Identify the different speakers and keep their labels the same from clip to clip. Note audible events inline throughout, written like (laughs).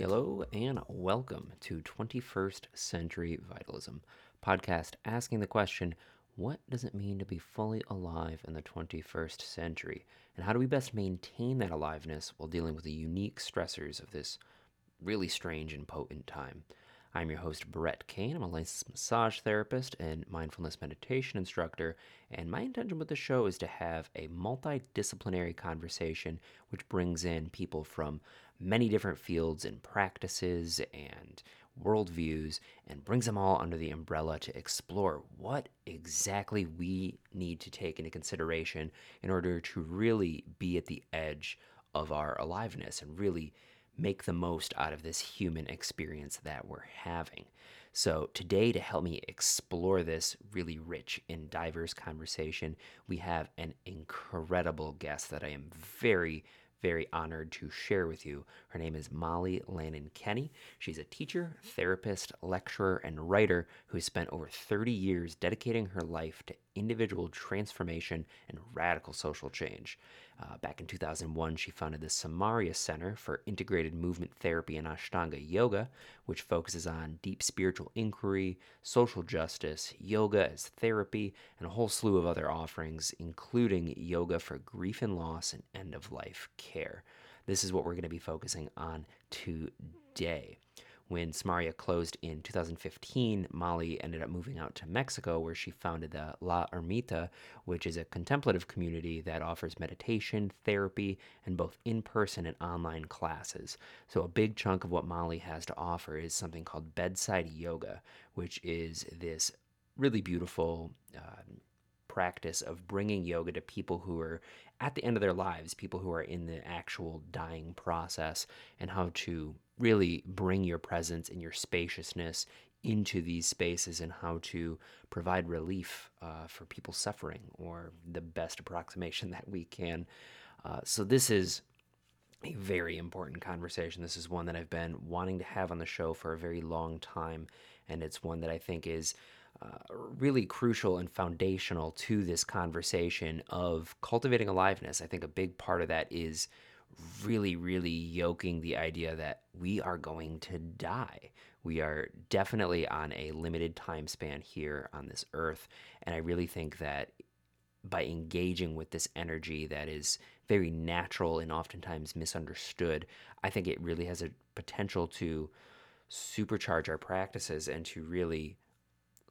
Speaker 1: Hello and welcome to 21st Century Vitalism, podcast asking the question what does it mean to be fully alive in the 21st century? And how do we best maintain that aliveness while dealing with the unique stressors of this really strange and potent time? I'm your host, Brett Kane. I'm a licensed massage therapist and mindfulness meditation instructor. And my intention with the show is to have a multidisciplinary conversation which brings in people from many different fields and practices and worldviews and brings them all under the umbrella to explore what exactly we need to take into consideration in order to really be at the edge of our aliveness and really make the most out of this human experience that we're having. So, today, to help me explore this really rich and diverse conversation, we have an incredible guest that I am very, very honored to share with you. Her name is Molly Lannon Kenny. She's a teacher, therapist, lecturer, and writer who has spent over 30 years dedicating her life to individual transformation and radical social change. Uh, back in 2001, she founded the Samarya Center for Integrated Movement Therapy and Ashtanga Yoga, which focuses on deep spiritual inquiry, social justice, yoga as therapy, and a whole slew of other offerings, including yoga for grief and loss and end of life care. This is what we're going to be focusing on today. When Samarya closed in 2015, Molly ended up moving out to Mexico, where she founded the La Ermita, which is a contemplative community that offers meditation, therapy, and both in person and online classes. So, a big chunk of what Molly has to offer is something called bedside yoga, which is this really beautiful. Uh, practice of bringing yoga to people who are at the end of their lives, people who are in the actual dying process, and how to really bring your presence and your spaciousness into these spaces and how to provide relief uh, for people suffering or the best approximation (laughs) that we can. Uh, so, this is a very important conversation. This is one that I've been wanting to have on the show for a very long time, and it's one that I think is uh, really crucial and foundational to this conversation of cultivating aliveness. I think a big part of that is really, really yoking the idea that we are going to die. We are definitely on a limited time span here on this earth. And I really think that by engaging with this energy that is very natural and oftentimes misunderstood, I think it really has a potential to supercharge our practices and to really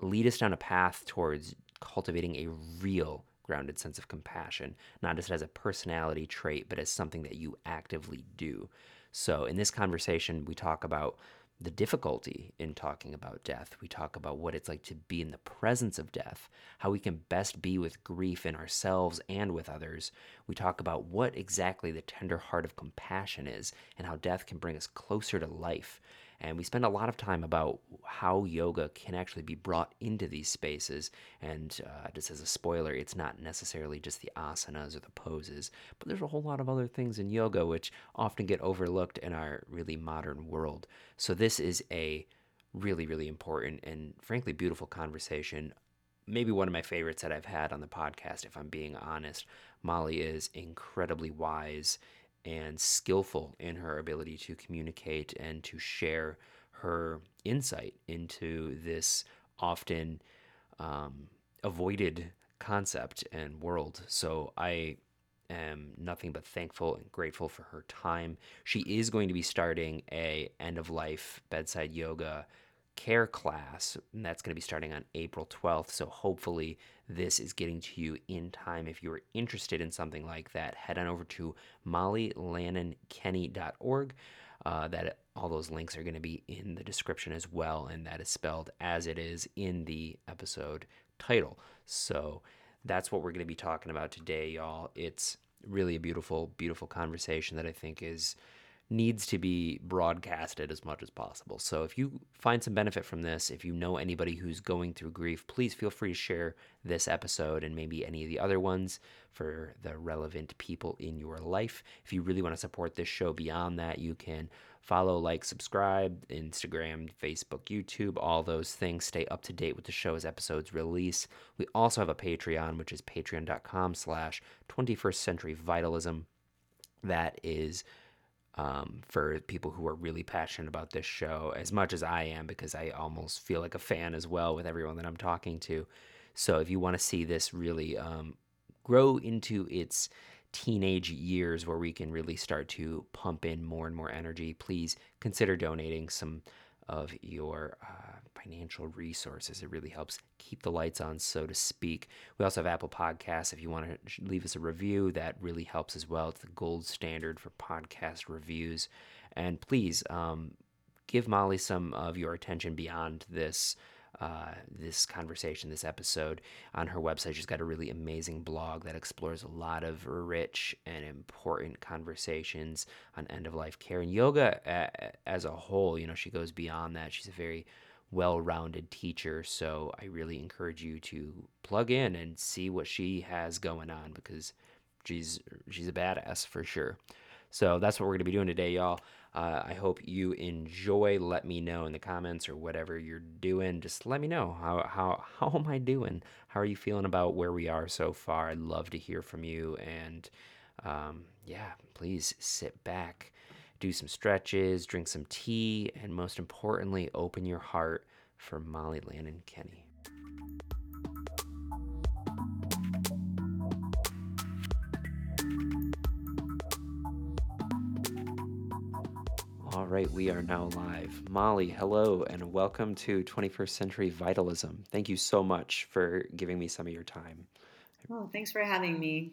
Speaker 1: lead us down a path towards cultivating a real grounded sense of compassion, not just as a personality trait, but as something that you actively do. So, in this conversation, we talk about the difficulty in talking about death. We talk about what it's like to be in the presence of death, how we can best be with grief in ourselves and with others. We talk about what exactly the tender heart of compassion is and how death can bring us closer to life. And we spend a lot of time about how yoga can actually be brought into these spaces. And uh, just as a spoiler, it's not necessarily just the asanas or the poses, but there's a whole lot of other things in yoga which often get overlooked in our really modern world. So this is a really, really important and frankly beautiful conversation maybe one of my favorites that I've had on the podcast, if I'm being honest. Molly is incredibly wise and skillful in her ability to communicate and to share her insight into this often um, avoided concept and world. So I am nothing but thankful and grateful for her time. She is going to be starting a end of life bedside yoga care class and that's going to be starting on April 12th. So hopefully this is getting to you in time. If you are interested in something like that, head on over to mollylannonkenny.org. Uh, that all those links are going to be in the description as well, and that is spelled as it is in the episode title. So that's what we're going to be talking about today, y'all. It's really a beautiful, beautiful conversation that I think is needs to be broadcasted as much as possible. So if you find some benefit from this, if you know anybody who's going through grief, please feel free to share this episode and maybe any of the other ones for the relevant people in your life. If you really want to support this show beyond that, you can follow, like, subscribe, Instagram, Facebook, YouTube, all those things. Stay up to date with the show as episodes release. We also have a Patreon, which is patreon.com slash 21st century vitalism. That is um, for people who are really passionate about this show as much as I am, because I almost feel like a fan as well with everyone that I'm talking to. So if you want to see this really um, grow into its teenage years where we can really start to pump in more and more energy, please consider donating some of your uh, financial resources. It really helps keep the lights on, so to speak. We also have Apple Podcasts. If you want to leave us a review, that really helps as well. It's the gold standard for podcast reviews. And please um, give Molly some of your attention beyond this uh, this conversation, this episode on her website. She's got a really amazing blog that explores a lot of rich and important conversations on end of life care and yoga as a whole. You know, she goes beyond that. She's a very well rounded teacher. So I really encourage you to plug in and see what she has going on because she's she's a badass for sure. So that's what we're to be doing today, y'all. Uh, I hope you enjoy. Let me know in the comments or whatever you're doing. Just let me know how how (laughs) how am I doing? How are you feeling about where we are so far? I'd love to hear from you. And um, yeah, please sit back, do some stretches, drink some tea, and most importantly, open your heart for Molly Lannon Kenny. All right, we are now live. Molly, hello, and welcome to 21st Century Vitalism. Thank you so much for giving me some of your time.
Speaker 2: Oh, thanks for having me.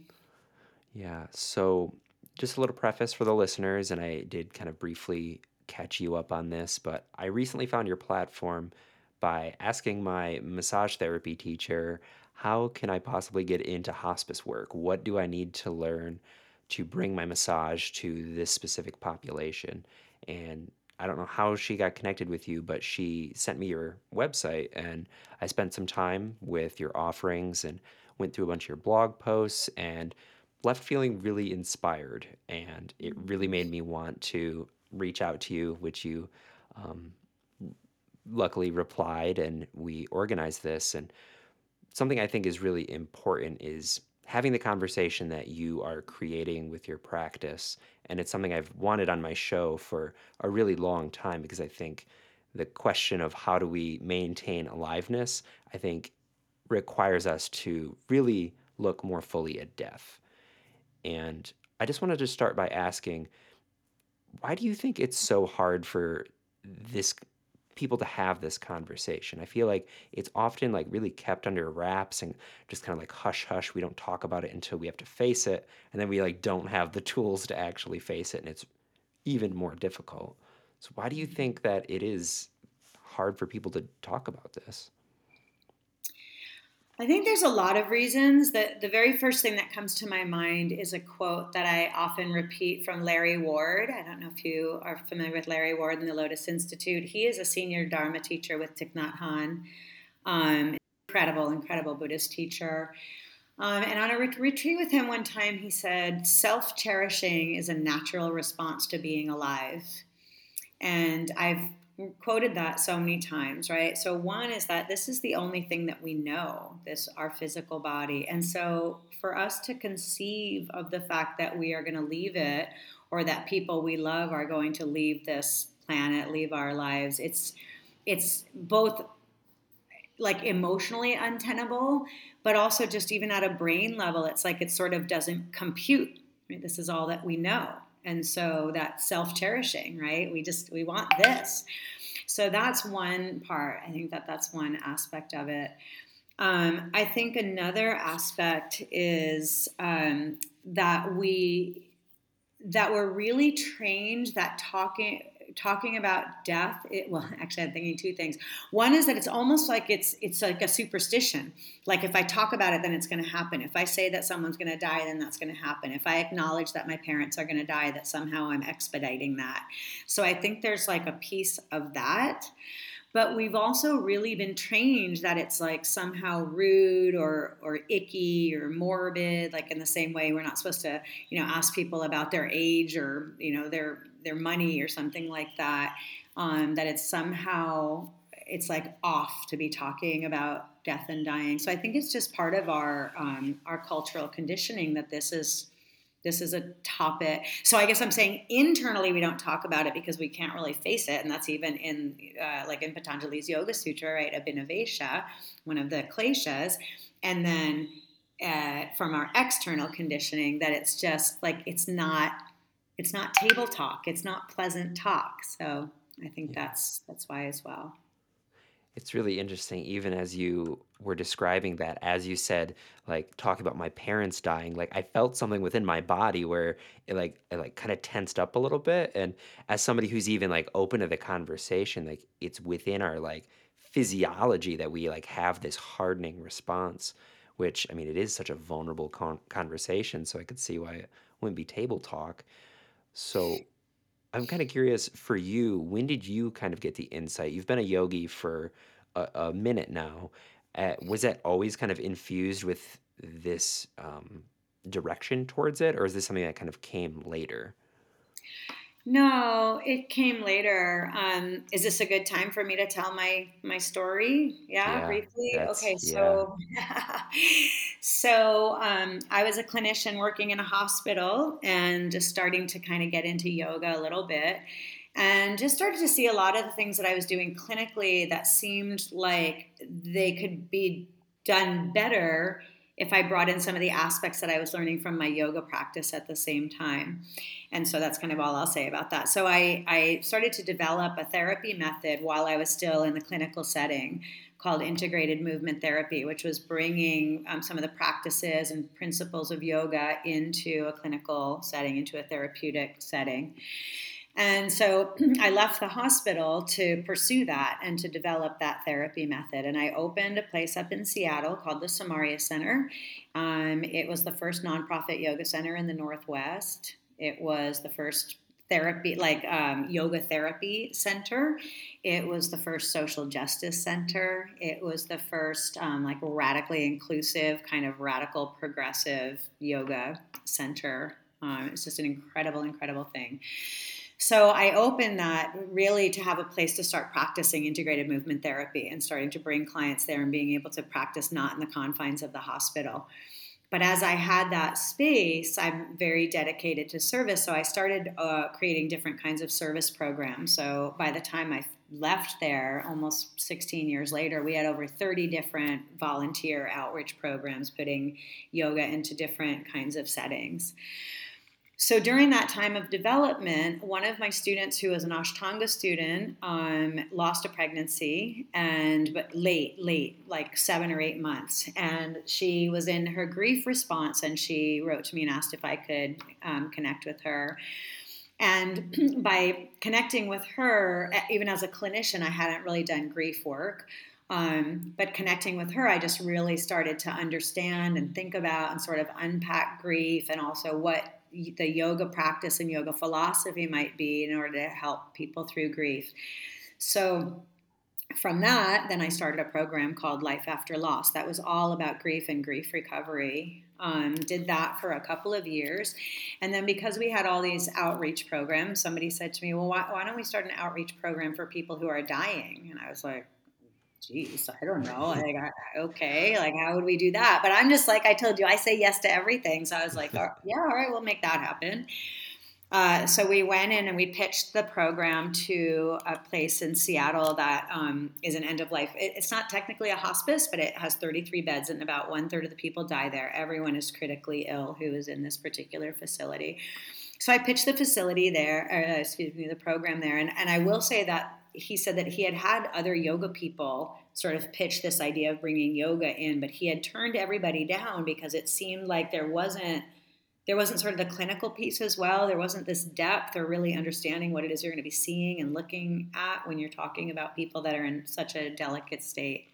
Speaker 1: Yeah, so just a little preface for the listeners, and I did kind of briefly catch you up on this, but I recently found your platform by asking my massage therapy teacher, How can I possibly get into hospice work? What do I need to learn to bring my massage to this specific population? and I don't know how she got connected with you, but she sent me your website and I spent some time with your offerings and went through a bunch of your blog posts and left feeling really inspired. And it really made me want to reach out to you, which you um, luckily replied and we organized this. And something I think is really important is having the conversation that you are creating with your practice. And it's something I've wanted on my show for a really long time because I think the question of how do we maintain aliveness, I think requires us to really look more fully at death. And I just wanted to start by asking why do you think it's so hard for this people to have this conversation. I feel like it's often like really kept under wraps and just kind of like hush hush. We don't talk about it until we have to face it, and then we like don't have the (laughs) tools to actually face it, and it's even more difficult. So why do you mm. think that it is hard for people to talk about this?
Speaker 2: I think there's a lot of reasons. That the very first thing that comes to my mind is a quote that I often repeat from Larry Ward. I don't know if you are familiar with Larry Ward and the Lotus Institute. He is a senior Dharma teacher with Thich Nhat Hanh. Um, incredible, incredible Buddhist teacher. Um, and on a retreat with him one time, he said, Self cherishing is a natural response to being alive. And I've quoted that so many times, right? So one is that this is the only thing that we know, this our physical body. And so for us to conceive of the fact that we are going to leave it or that people we love are going to leave this planet, leave our lives, it's it's both like emotionally untenable, but also just even at a brain level, it's like it sort of doesn't compute. Right? This is all that we know and so that self-cherishing right? We just we want this. So that's one part. I think that that's one aspect of it. Um, i think another aspect is um, that we that we're really trained that talking talking about death it, well (laughs) actually i'm thinking two things. One is that it's almost like it's it's like a superstition. Like if i talk about it then it's going to happen. If i say that someone's going to die then that's going to happen. If i acknowledge that my parents are going to die that somehow i'm expediting that. So i think there's like a piece of that but we've also really been trained that it's like somehow rude or or icky or morbid like in the same way we're not supposed to you know ask people about their age or you know their their money or something like that um, that it's somehow it's like off to be talking about death and dying. So i think it's just part of our um, our cultural conditioning that this is this is a topic. So I guess I'm saying internally we don't talk about it because we can't really face it, and that's even in uh, like in Patanjali's Yoga Sutra, right? Abhinivesha, one of the kleshas, and then uh, from our external conditioning that it's just like it's not it's not table talk, it's not pleasant talk. So I think yeah. that's that's why as well
Speaker 1: it's really interesting even as you were describing that as you said like talking about my parents dying like i felt something within my body where it like it like kind of tensed up a little bit. And as somebody who's even like open to the conversation like it's within our like physiology that we like have this hardening response which i mean it is such a vulnerable con- conversation so i could see why it wouldn't be table talk. So I'm kind of curious for you, when did you kind of get the insight? You've been a yogi for a, a minute now. Uh, was that always kind of infused with this um, direction towards it, or is this something that kind of came later?
Speaker 2: No, it came later. Um, is this a good time for me to tell my my story? Yeah, yeah briefly. Okay, so (laughs) yeah. So um, I was a clinician working in a hospital and just starting to kind of get into yoga a little bit, and just started to see a lot of the things that I was doing clinically that seemed like they could be done better if I brought in some of the aspects that I was learning from my yoga practice at the same time. And so that's kind of all I'll say about that. So I, I started to develop a therapy method while I was still in the clinical setting called integrated movement therapy, which was bringing um, some of the practices and principles of yoga into a clinical setting, into a therapeutic setting. And so (clears throat) I left the hospital to pursue that and to develop that therapy method. And I opened a place up in Seattle called the Samarya Center. Um, it was the first nonprofit yoga center in the Northwest. It was the first therapy, like um, yoga therapy center. It was the first social justice center. It was the first, um, like, radically inclusive, kind of radical progressive yoga center. Um, it's just an incredible, incredible thing. So I opened that really to have a place to start practicing integrated movement therapy and starting to bring clients there and being able to practice not in the confines of the hospital. But as I had that space, I'm very dedicated to service. So I started uh, creating different kinds of service programs. So by the time I left there, almost 16 years later, we had over 30 different volunteer outreach programs putting yoga into different kinds of settings. So during that time of development, one of my students who was an Ashtanga student um, lost a pregnancy and but late, late, like seven or eight months. And she was in her grief response and she wrote to me and asked if I could um, connect with her. And (clears throat) by connecting with her, even as a clinician, I hadn't really done grief work. Um, but connecting with her, I just really started to understand and think about and sort of unpack grief and also what the yoga practice and yoga philosophy might be in order to help people through grief. So, from that, then I started a program called Life After Loss. That was all about grief and grief recovery. Um, did that for a couple of years. And then because we had all these outreach programs, somebody said to me, Well, why, why don't we start an outreach program for people who are dying? And I was like, geez, I don't know. Like, okay, like how would we do that? But I'm just like I told you, I say yes to everything. So I was like, oh, (laughs) yeah, all right, we'll make that happen. Uh, so we went in and we pitched the program to a place in Seattle that um, is an end of life. It, it's not technically a hospice, but it has 33 beds, and about one third of the people die there. Everyone is critically ill who is in this particular facility. So I pitched the facility there, uh, excuse me, the program there, and, and I will say that he said that he had had other yoga people sort of pitch this idea of bringing yoga in, but he had turned everybody down because it seemed like there wasn't there wasn't sort of the clinical piece as well. There wasn't this depth or really understanding what it is you're going to be seeing and looking at when you're talking about people that are in such a delicate state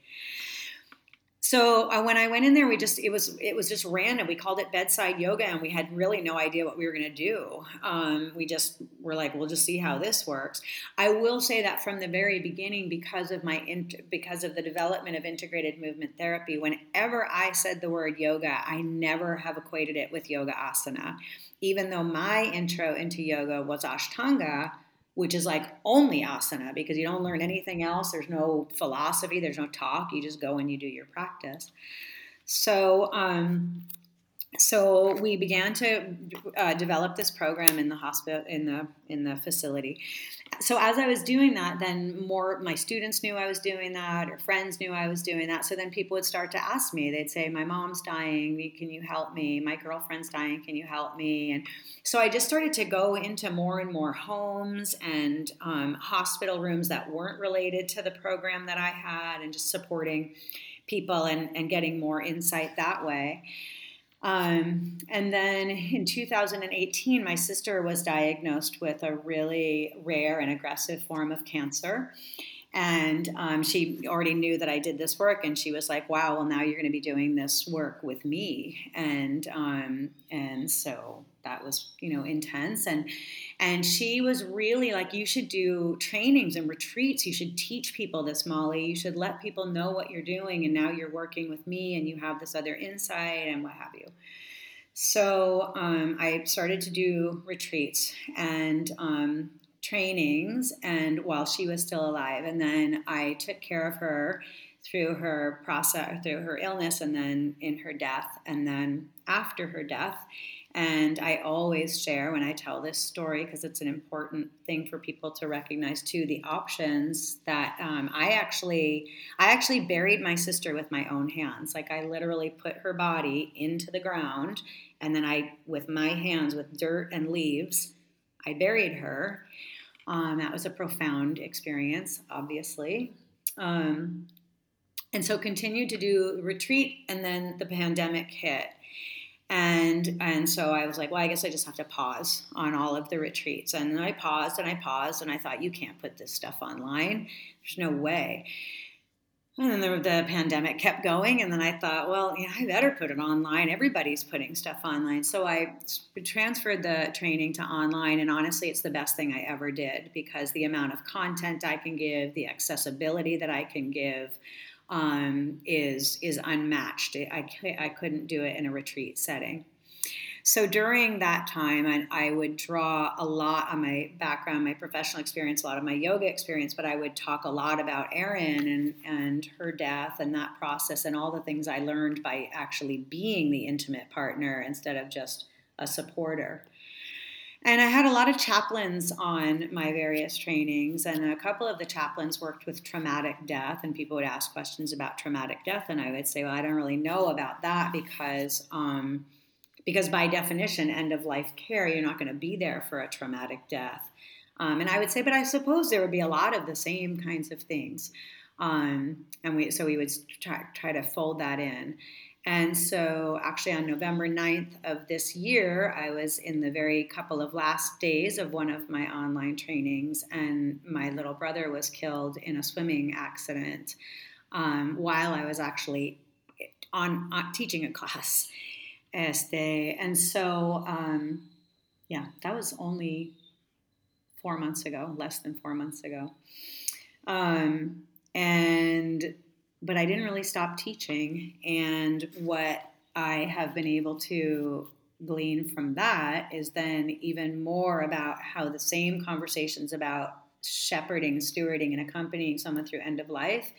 Speaker 2: so uh, when I went in there, we just it was it was just random. We called it bedside yoga, and we had really no idea what we were going to do. Um, we just were like, we'll just see how this works. I will say that from the very beginning, because of my int- because of the development of integrated movement therapy, whenever I said the word yoga, I never have equated it with yoga asana, even though my intro into yoga was Ashtanga which is like only asana because you don't learn anything else. There's no philosophy, there's no talk. You just go and you do your practice. So, um, so we began to uh, develop this program in the hospital in the in the facility so as i was doing that then more my students knew i was doing that or friends knew i was doing that. So then people would start to ask me. They'd say my mom's dying. Can you help me? My girlfriend's dying. Can you help me? And so i just started to go into more and more homes and um, hospital rooms that weren't related to the program that i had and just supporting people and, and getting more insight that way um, and then in 2018, my sister was diagnosed with a really rare and aggressive form of cancer. And um, she already knew that I did this work, and she was like, "Wow, well now you're going to be doing this work with me." And um, and so that was you know intense and and she was really like you should do trainings and retreats. You should teach people this molly. You should let people know what you're doing and now you're working with me and you have this other insight and what have you. So um, i started to do retreats and um, trainings and while she was still alive. And then i took care of her through her process through her illness and then in her death and then after her death and I always share when I tell this story because it's an important thing for people to recognize too. The options that um, I actually, I actually buried my sister with my own hands. Like I literally put her body into the ground, and then I, with my hands, with dirt and leaves, I buried her. Um, that was a profound experience, obviously. Um, and so continued to do retreat, and then the pandemic hit and and so I was like, well, I guess I just have to pause on all of the retreats. And I paused and I paused and I thought, you can't put this stuff online. There's no way. And then the, the pandemic kept going, and then I thought, well, yeah, I better put it online. Everybody's putting stuff online, so I transferred the training to online. And honestly, it's the best thing I ever did because the amount of content I can give, the accessibility that I can give, um, is is unmatched. I, I couldn't do it in a retreat setting. So during that time, I, I would draw a lot on my background, my professional experience, a lot of my yoga experience, but I would talk a lot about Erin and, and her death and that process and all the things I learned by actually being the intimate partner instead of just a supporter. And I had a lot of chaplains on my various trainings, and a couple of the chaplains worked with traumatic death, and people would ask questions about traumatic death, and I would say, "Well, I don't really know about that because, um, because by definition, end of life care, you're not going to be there for a traumatic death." Um, and I would say, "But I suppose there would be a lot of the same kinds of things," um, and we so we would try, try to fold that in. And so, actually, on November 9th of this year, I was in the very couple of last days of one of my online trainings, and my little brother was killed in a swimming accident um, while I was actually on, on, teaching a class. Este, and so, um, yeah, that was only four months ago, less than four months ago. Um, and but I didn't really stop teaching. And what I have been able to glean from that is then even more about how the same conversations about shepherding, stewarding, and accompanying someone through end of life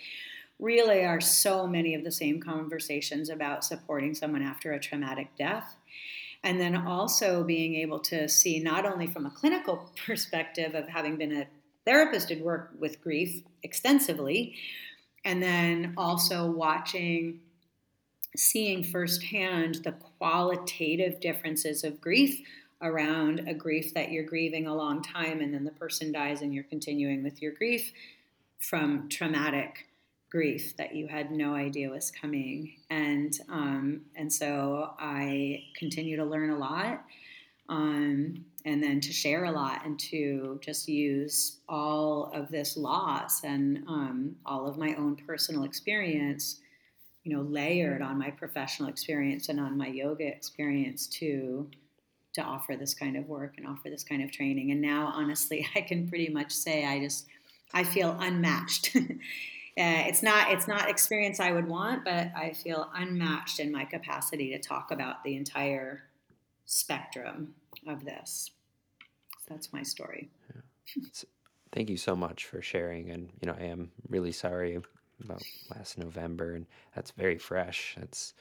Speaker 2: really are so many of the same conversations about supporting someone after a traumatic death. And then also being able to see not only from a clinical (laughs) perspective of having been a therapist and worked with grief extensively, and then also watching seeing firsthand the qualitative differences of grief around a grief that you're grieving a long time and then the person dies and you're continuing with your grief from traumatic grief that you had no idea was coming. And um, and so i continue to learn a lot um, and then to share a lot and to just use all of this loss and um, all of my own personal experience you know layered on my professional experience and on my yoga experience to to offer this kind of work and offer this kind of training. And now honestly (laughs) i can pretty much say i just i feel unmatched. Uh, (laughs) it's not it's not experience i would want but i feel unmatched in my capacity to talk about the entire spectrum of this. So that's my story.
Speaker 1: Yeah. Thank you so much for sharing. And, you know, I am really sorry about last November, and that's very fresh. It's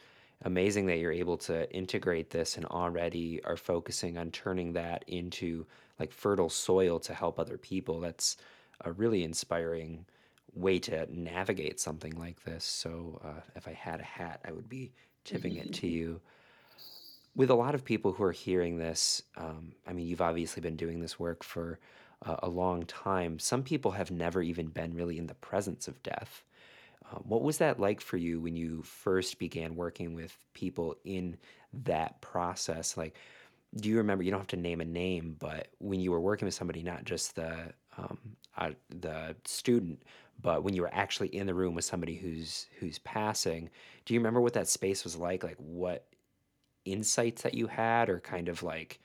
Speaker 1: amazing that you're able to integrate this and already are focusing on turning that into like fertile soil to help other people. That's a really inspiring way to navigate something like this. So, uh, if I had a hat, I would be tipping it to (laughs) you. With a lot of people who are hearing this, um, I mean, you've obviously been doing this work for uh, a long time. Some people have never even been really in the presence of death. Uh, what was that like for you when you first began working with people in that process? Like, do you remember? You don't have to name a name, but when you were working with somebody, not just the um, uh, the student, but when you were actually in the room with somebody who's who's passing, do you remember what that space was like? Like what insights that you had, or kind of like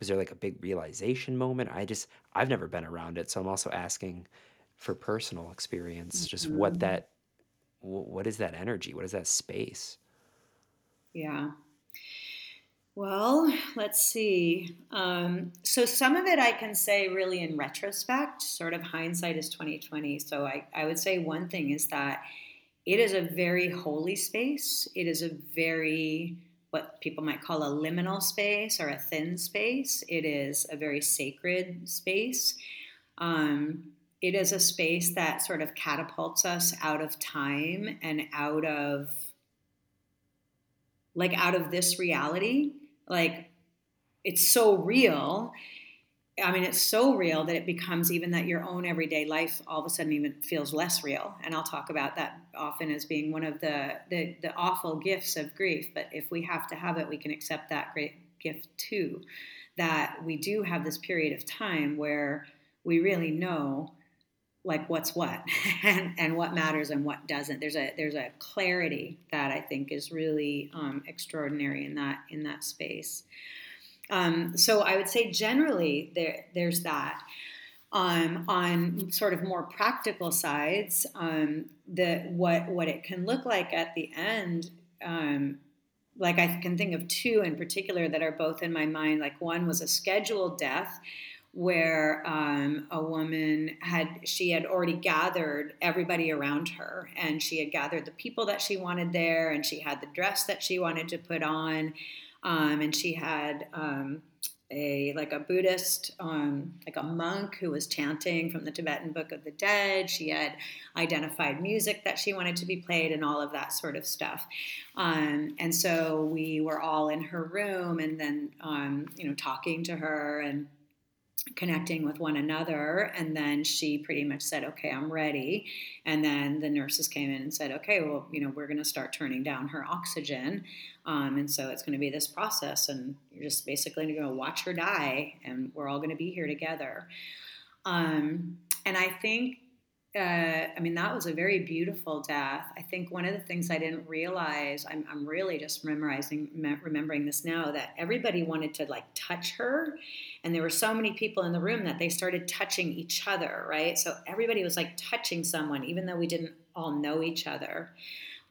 Speaker 1: was there like a big realization moment? I just I've never been around it, so I'm also asking for personal experience, just what
Speaker 2: Mhm.
Speaker 1: that wh- what is that energy? What is that space?
Speaker 2: Yeah. Well, let's see. Um, so some of it I can say really in retrospect, sort of hindsight is 2020. So I, I would say one thing is that it is a very holy space. It is a very what people might call a liminal space or a thin space. It is a very sacred space. Um, it is a space that sort of catapults us out of time and out of like out of this reality. Like it's so real. I mean, it's so real that it becomes even that your own everyday life all of a sudden even feels less real. And I'll talk about that often as being one of the the, the awful gifts of grief. But if we have to have it, we can accept that great gift too. That we do have this period of time where we really know like what's what (laughs) and, and what matters and what doesn't. There's a there's a clarity that I think is really um, extraordinary in that in that space. Um, so I would say generally there there's that. Um, on sort of more practical sides, um, the what what it can look like at the end. Um, like I can think of two in particular that are both in my mind. Like one was a scheduled death, where um, a woman had she had already gathered everybody around her and she had gathered the people that she wanted there and she had the dress that she wanted to put on um, and she had um, a like a buddhist um, like a monk who was chanting from the tibetan book of the dead. She had identified music that she wanted to be played and all of that sort of stuff. Um, and so we were all in her room and then um, you know talking to her and connecting with one another and then she pretty much said okay i'm ready. And then the nurses came in and said okay well you know we're going to start turning down her oxygen um, and so it's going to be this process and you're just basically going to watch her die and we're all going to be here together. Um, and i think uh, I mean, that was a very beautiful death. I think one of the things I didn't realize, I'm, I'm really just memorizing, remembering this now, that everybody wanted to like touch her. And there were so many people in the room that they started touching each other, right? So everybody was like touching someone, even though we didn't all know each other.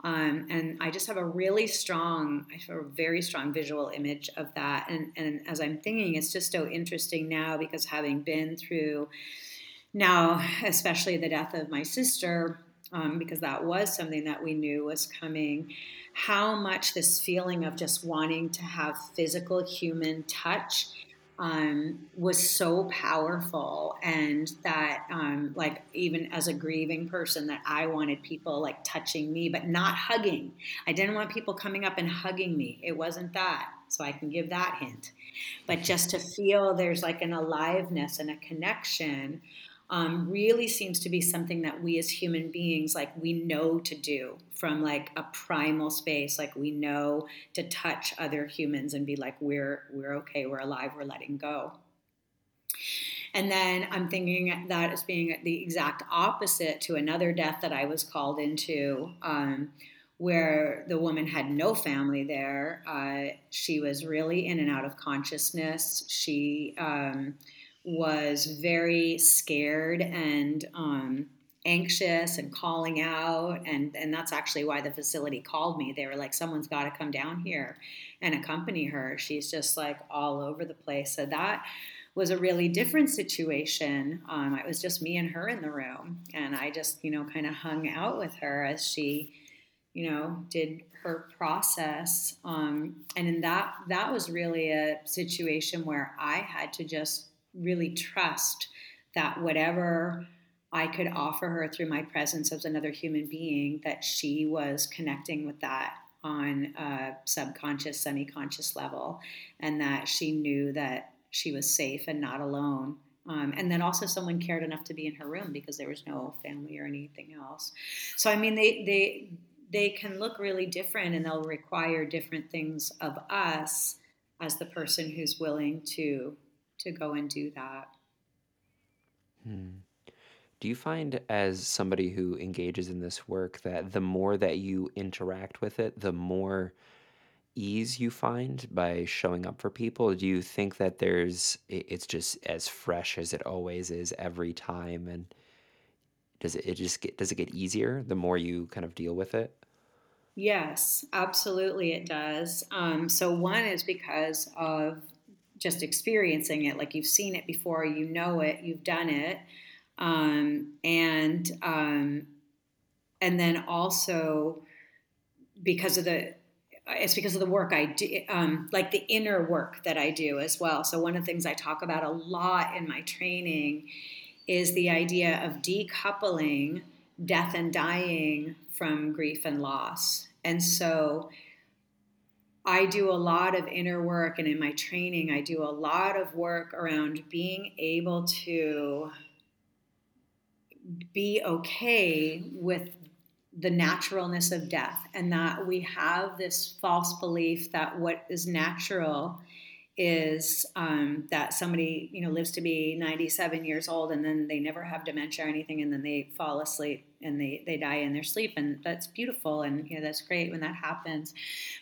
Speaker 2: Um, and I just have a really strong, I have a very strong visual image of that. And, and as I'm thinking, it's just so interesting now because having been through, now, especially the death of my sister, um, because that was something that we knew was coming, how much this feeling of just wanting to have physical human touch um, was so powerful. And that, um, like, even as a grieving person, that I wanted people like touching me, but not hugging. I didn't want people coming up and hugging me. It wasn't that. So I can give that hint. But just to feel there's like an aliveness and a connection um, really seems to be something that we as human beings like we know to do from like a primal space. Like we know to touch other humans and be like we're we're okay we're alive we're letting go. And then i'm thinking that as being the exact opposite to another death that i was called into um, where the woman had no family there. Uh, she was really in and out of consciousness. She um, was very scared and um, anxious and calling out and and that's actually why the facility called me. They were like someone's got to come down here and accompany her. She's just like all over the place. So that was a really different situation. Um, it was just me and her in the room and i just you know kind of hung out with her as she you know, did her process. Um, and in that, that was really a situation where I had to just really trust that whatever I could offer her through my presence as another human being, that she was connecting with that on a subconscious, semi conscious level, and that she knew that she was safe and not alone. Um, and then also someone cared enough to be in her room because there was no family or anything else. So I mean, they they they can look really different, and they'll require different things of us as the person who's willing to to go and do that.
Speaker 1: Hmm. Do you find, as somebody who engages in this work, that the more that you interact with it, the more ease you find by showing up for people? Do you think that there's it's just as fresh as it always is every time and does it, it just get does it get easier the more you kind of deal with it?
Speaker 2: Yes, absolutely, it does. Um, so, one is because of just experiencing it, like you've seen it before, you know it, you've done it. Um, and um, and then also because of the it's because of the work I do, um, like the inner work that I do as well. So, one of the things I talk about a lot in my training is the idea of decoupling death and dying from grief and loss. And so, I do a lot of inner work, and in my training, I do a lot of work around being able to be okay with the naturalness of death and that we have this false belief that what is natural is um, that somebody you know lives to be 97 years old and then they never have dementia or anything and then they fall asleep and they, they die in their sleep and that's beautiful and you know that's great when that happens.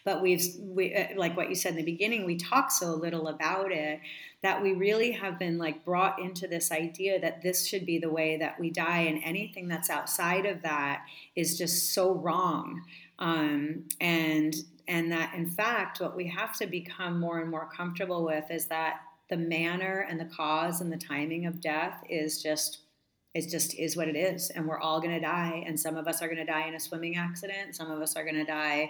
Speaker 2: But we've we, uh, like what you said in the beginning we talk so little about it that we really have been like brought into this idea that this should be the way that we die and anything that's outside of that is just so wrong. Um, and and that in fact what we have to become more and more comfortable with is that the manner and the cause and the timing of death is just it just is what it is and we're all going to die and some of us are going to die in a swimming accident some of us are going to die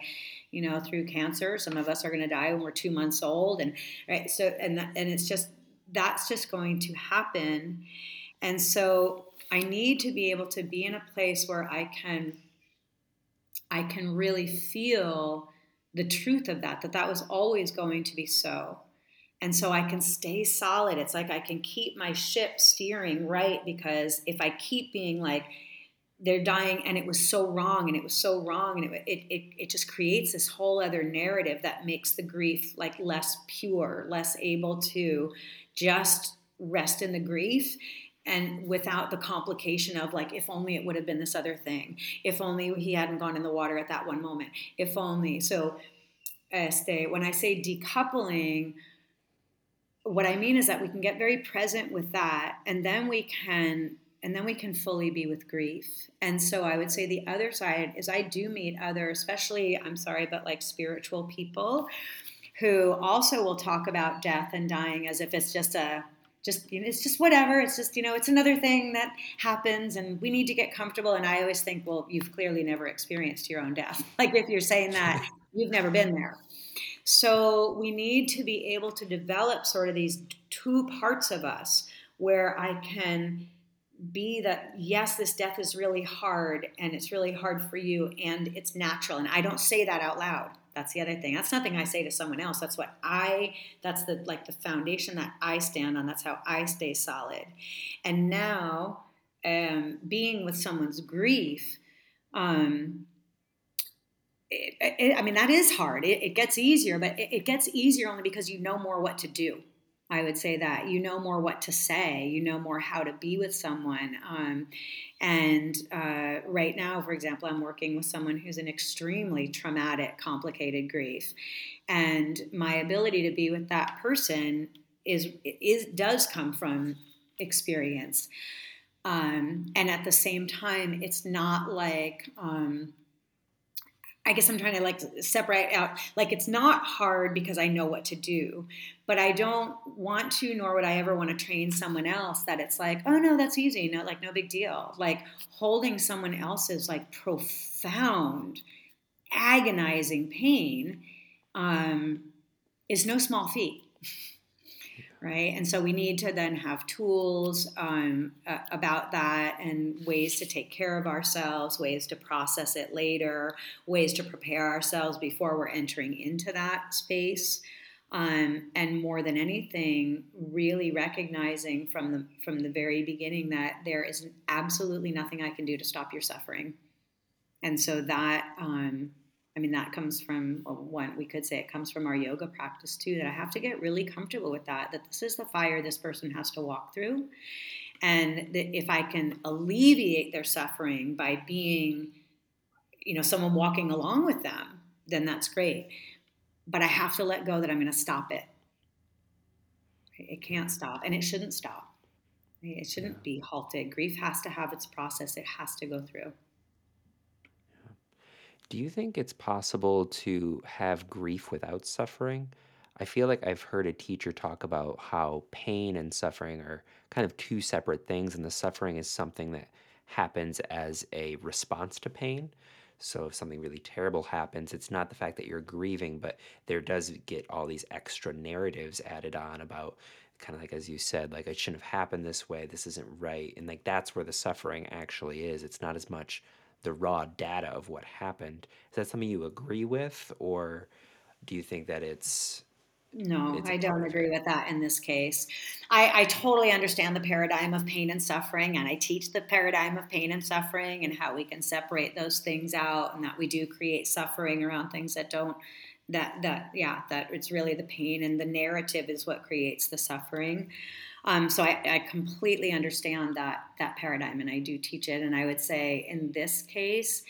Speaker 2: you know through cancer some of us are going to die when we're two months old and right so and that, and it's just that's just going to happen and so i need to be able to be in a place where i can i can really feel the truth of that, that that was always going to be so. And so I can stay solid. It's like I can keep my ship steering right because if I keep being like, they're dying and it was so wrong and it was so wrong and it, it, it, it just creates this whole other narrative that makes the grief like less pure less able to just rest in the grief and without the complication of like if only it would have been this other thing if only he hadn't gone in the water at that one moment if only. So este when i say decoupling what i mean is that we can get very present with that and then we can and then we can fully be with grief. And so i would say the other side is i do meet other especially i'm sorry but like spiritual people who also will talk about death and dying as if it's just a just you know, it's just whatever it's just you know it's another thing that happens and we need to get comfortable. And i always think well you've clearly never experienced your own death. (laughs) Like if you're saying that you've never been there. So we need to be able to develop sort of these two parts of us where i can be that yes this death is really hard and it's really hard for you and it's natural. And i don't say that out loud that's the other thing. That's nothing i say to someone else. That's what i that's the like the foundation that i stand on. That's how i stay solid. And now um, being with someone's grief um, it, it, i mean that is hard. It, it gets easier but it gets easier only because you know more what to do I would say that you know more what to say, you know more how to be with someone. Um, and uh, right now, for example, I'm working with someone who's in extremely traumatic, complicated grief, and my ability to be with that person is is does come from experience. Um, and at the same time, it's not like um, I guess I'm trying to like separate out. Like it's not hard because I know what to do, but I don't want to, nor would I ever want to train someone else that it's like, oh no, that's easy, no, like no big deal. Like holding someone else's like profound agonizing pain um, is no small feat (laughs) right? And so we need to then have tools um, uh, about that and ways to take care of ourselves, ways to process it later, ways to prepare ourselves before we're entering into that space. Um, and more than anything, really recognizing from the from the very beginning that there is absolutely nothing I can do to stop your suffering, and so that um, mean, that comes from well, one, we could say it comes from our yoga practice too, that I have to get really comfortable with that, that this is the fire this person has to walk through. And that if I can alleviate their suffering by being, you know, someone walking along with them, then that's great. But I have to let go that I'm going to stop it. It can't stop, and it shouldn't stop. It shouldn't be halted. Grief has to have its process, it has to go through.
Speaker 1: Do you think it's possible to have grief without suffering? I feel like I've heard a teacher talk about how pain and suffering are kind of two separate things, and the suffering is something that happens as a response to pain. So if something really terrible happens, it's not the fact that you're grieving, but there does get all these extra narratives added on about kind of like as you said, like it shouldn't have happened this way, this isn't right. And like that's where the suffering actually is. It's not as much the raw data of what happened. Is that something you agree with, or do you think that it's
Speaker 2: no, I don't agree with that in this case. I, I, totally understand the paradigm of pain and suffering, and I teach the paradigm of pain and suffering and how we can separate those things out, and that we do create suffering around things that don't. That that yeah, that it's really the pain and the narrative is what creates the suffering. Um, so I, I, completely understand that that paradigm, and I do teach it. And I would say in this case,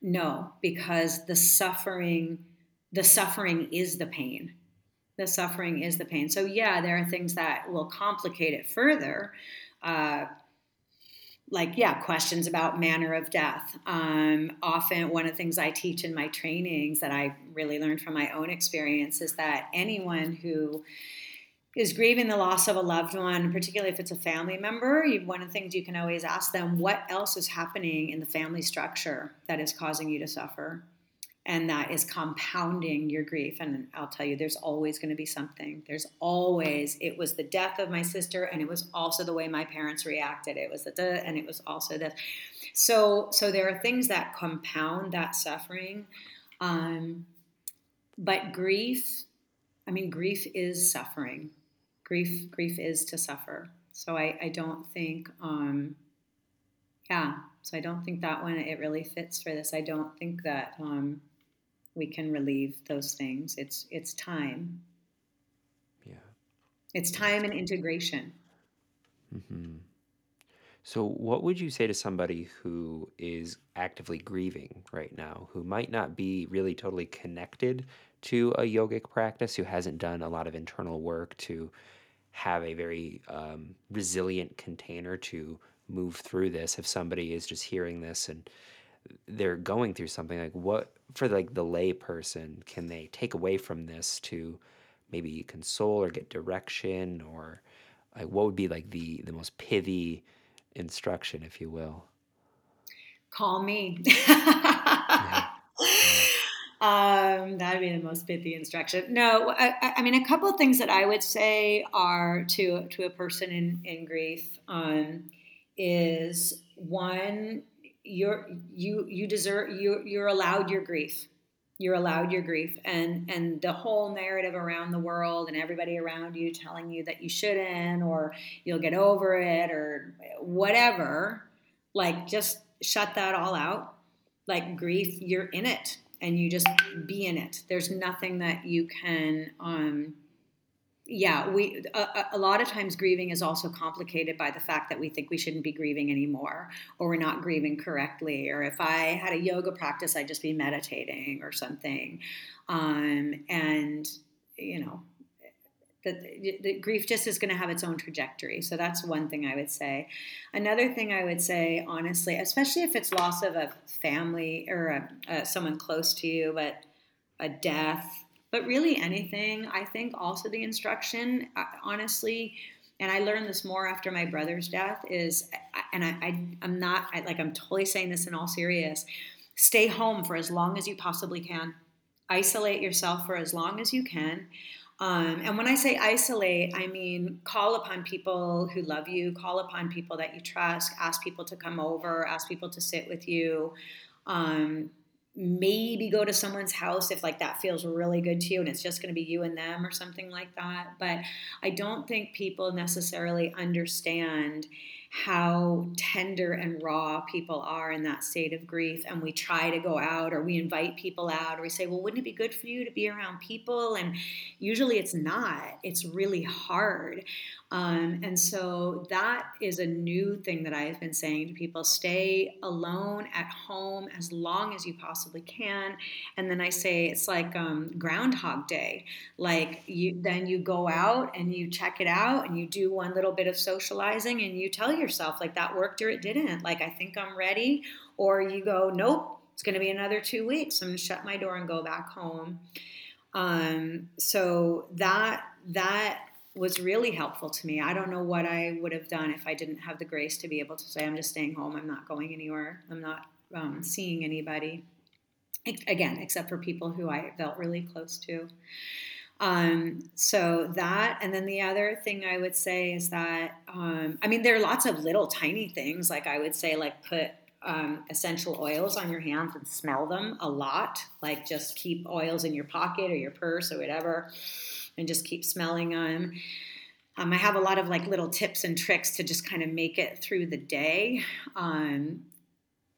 Speaker 2: no, because the suffering, the suffering is the pain. The suffering is the pain. So yeah, there are things that will complicate it further. Uh, like yeah questions about manner of death um, often one of the things i teach in my trainings that i really learned from my own experience is that anyone who is grieving the loss of a loved one, particularly if it's a family member, you, one of the things you can always ask them, what else is happening in the family structure that is causing you to suffer? And that is compounding your grief. And I'll tell you, there's always going to be something. There's always, it was the death of my sister, and it was also the way my parents reacted. It was the, and it was also this. So, so there are things that compound that suffering. Um, but grief, I mean, grief is suffering grief grief is to suffer. So I, I don't think um, yeah, so I don't think that one it really fits for this. I don't think that um, we can relieve those things. It's it's time.
Speaker 1: Yeah.
Speaker 2: It's time and integration.
Speaker 1: Mm-hmm. So, what would you say to somebody who is actively grieving right now, who might not be really totally connected to a yogic practice, who hasn't done a lot of internal work to have a very um, resilient container to move through this if somebody is just hearing this and they're going through something like what for like the lay person can they take away from this to maybe console or get direction or like what would be like the the most pithy instruction if you will
Speaker 2: call me. (laughs) Um, that'd be the most pithy instruction. No, I, I, mean a couple of things that I would say are to to a person in in grief um, is one you're you you deserve you you're allowed your grief. You're allowed your grief, and and the whole narrative around the world and everybody around you telling you that you shouldn't or you'll get over it or whatever. Like just shut that all out. Like grief, you're in it and you just be in it. There's nothing that you can. Um, yeah, we a, a, lot of times grieving is also complicated by the fact that we think we shouldn't be grieving anymore, or we're not grieving correctly, or if I had a yoga practice, I'd just be meditating or something, um, and you know that the grief just is going to have its own trajectory. So that's one thing I would say. Another thing I would say, honestly, especially if it's loss of a family or a, someone close to you, but a death, but really anything, I think also the instruction, honestly, and I learned this more after my brother's death is, and I, I am not I, like I'm totally saying this in all serious stay home for as long as you possibly can. Isolate yourself for as long as you can. Um, and when I say isolate, I mean call upon people who love you, call upon people that you trust, ask people to come over, ask people to sit with you. Um, maybe go to someone's house if like that feels really good to you and it's just going to be you and them or something like that but i don't think people necessarily understand how tender and raw people are in that state of grief and we try to go out or we invite people out or we say well wouldn't it be good for you to be around people? And usually it's not. It's really hard um, and so that is a new thing that I've been saying to people stay alone at home as long as you possibly can. And then I say it's like um, Groundhog Day. Like you, then you go out and you check it out and you do one little bit of socializing and you tell yourself, like that worked or it didn't. Like I think I'm ready. Or you go, nope, it's going to be another two weeks. I'm going to shut my door and go back home. Um, so that, that, was really helpful to me. I don't know what I would have done if I didn't have the grace to be able to say, I'm just staying home. I'm not going anywhere. I'm not um, seeing anybody. Again, except for people who I felt really close to. Um, so that, and then the other thing I would say is that, um, I mean, there are lots of little tiny things. Like I would say, like put um, essential oils on your hands and smell them a lot. Like just keep oils in your pocket or your purse or whatever and just keep smelling them. Um, I have a lot of like little tips and tricks to just kind of make it through the day. Um,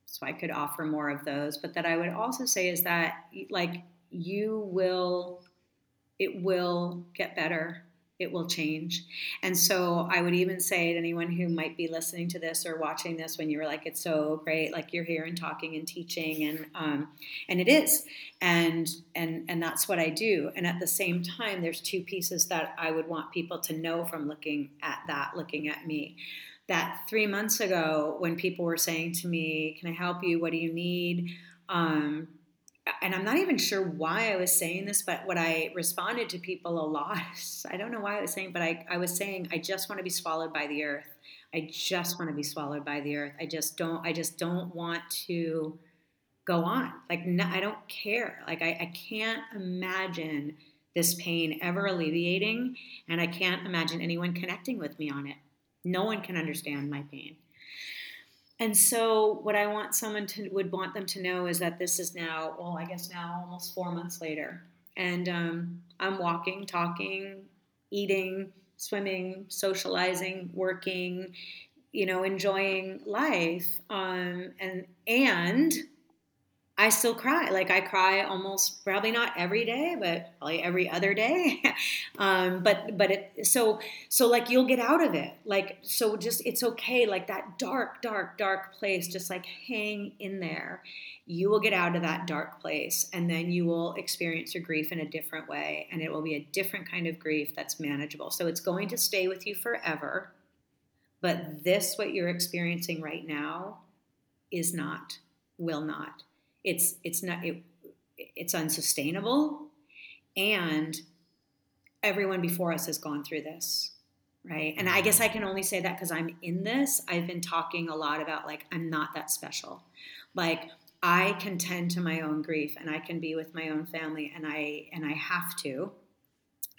Speaker 2: so I could offer more of those. But that I would also say is that like you will, it will get better it will change. And so I would even say to anyone who might be listening to this or watching this when you were like, it's so great, like you're here and talking and teaching and um, and it is. And and and that's what I do. And at the same time, there's two pieces that I would want people to know from looking at that, looking at me. That three months ago, when people were saying to me, Can I help you? What do you need? Um, and I'm not even sure why I was saying this, but what I responded to people a lot, (laughs) I don't know why I was saying, but I, I was saying, I just want to be swallowed by the earth. I just want to be swallowed by the earth. I just don't, I just don't want to go on. Like, no, I don't care. Like, I, I can't imagine this pain ever alleviating, and I can't imagine anyone connecting with me on it. No one can understand my pain. And so, what I want someone to would want them to know is that this is now, well, I guess now almost four months later, and um, I'm walking, talking, eating, swimming, socializing, working, you know, enjoying life, um, and and I still cry. Like I cry almost probably not every day, but probably every other day. (laughs) um, but but it so so like you'll get out of it. Like so just it's okay. Like that dark, dark, dark place, just like hang in there. You will get out of that dark place and then you will experience your grief in a different way. And it will be a different kind of grief that's manageable. So it's going to stay with you forever. But this, what you're experiencing right now, is not, will not it's it's not it, it's unsustainable. And everyone before us has gone through this right? And i guess i can only say that because i'm in this. I've been talking a lot about like i'm not that special. Like i can tend to my own grief and i can be with my own family and i and i have to.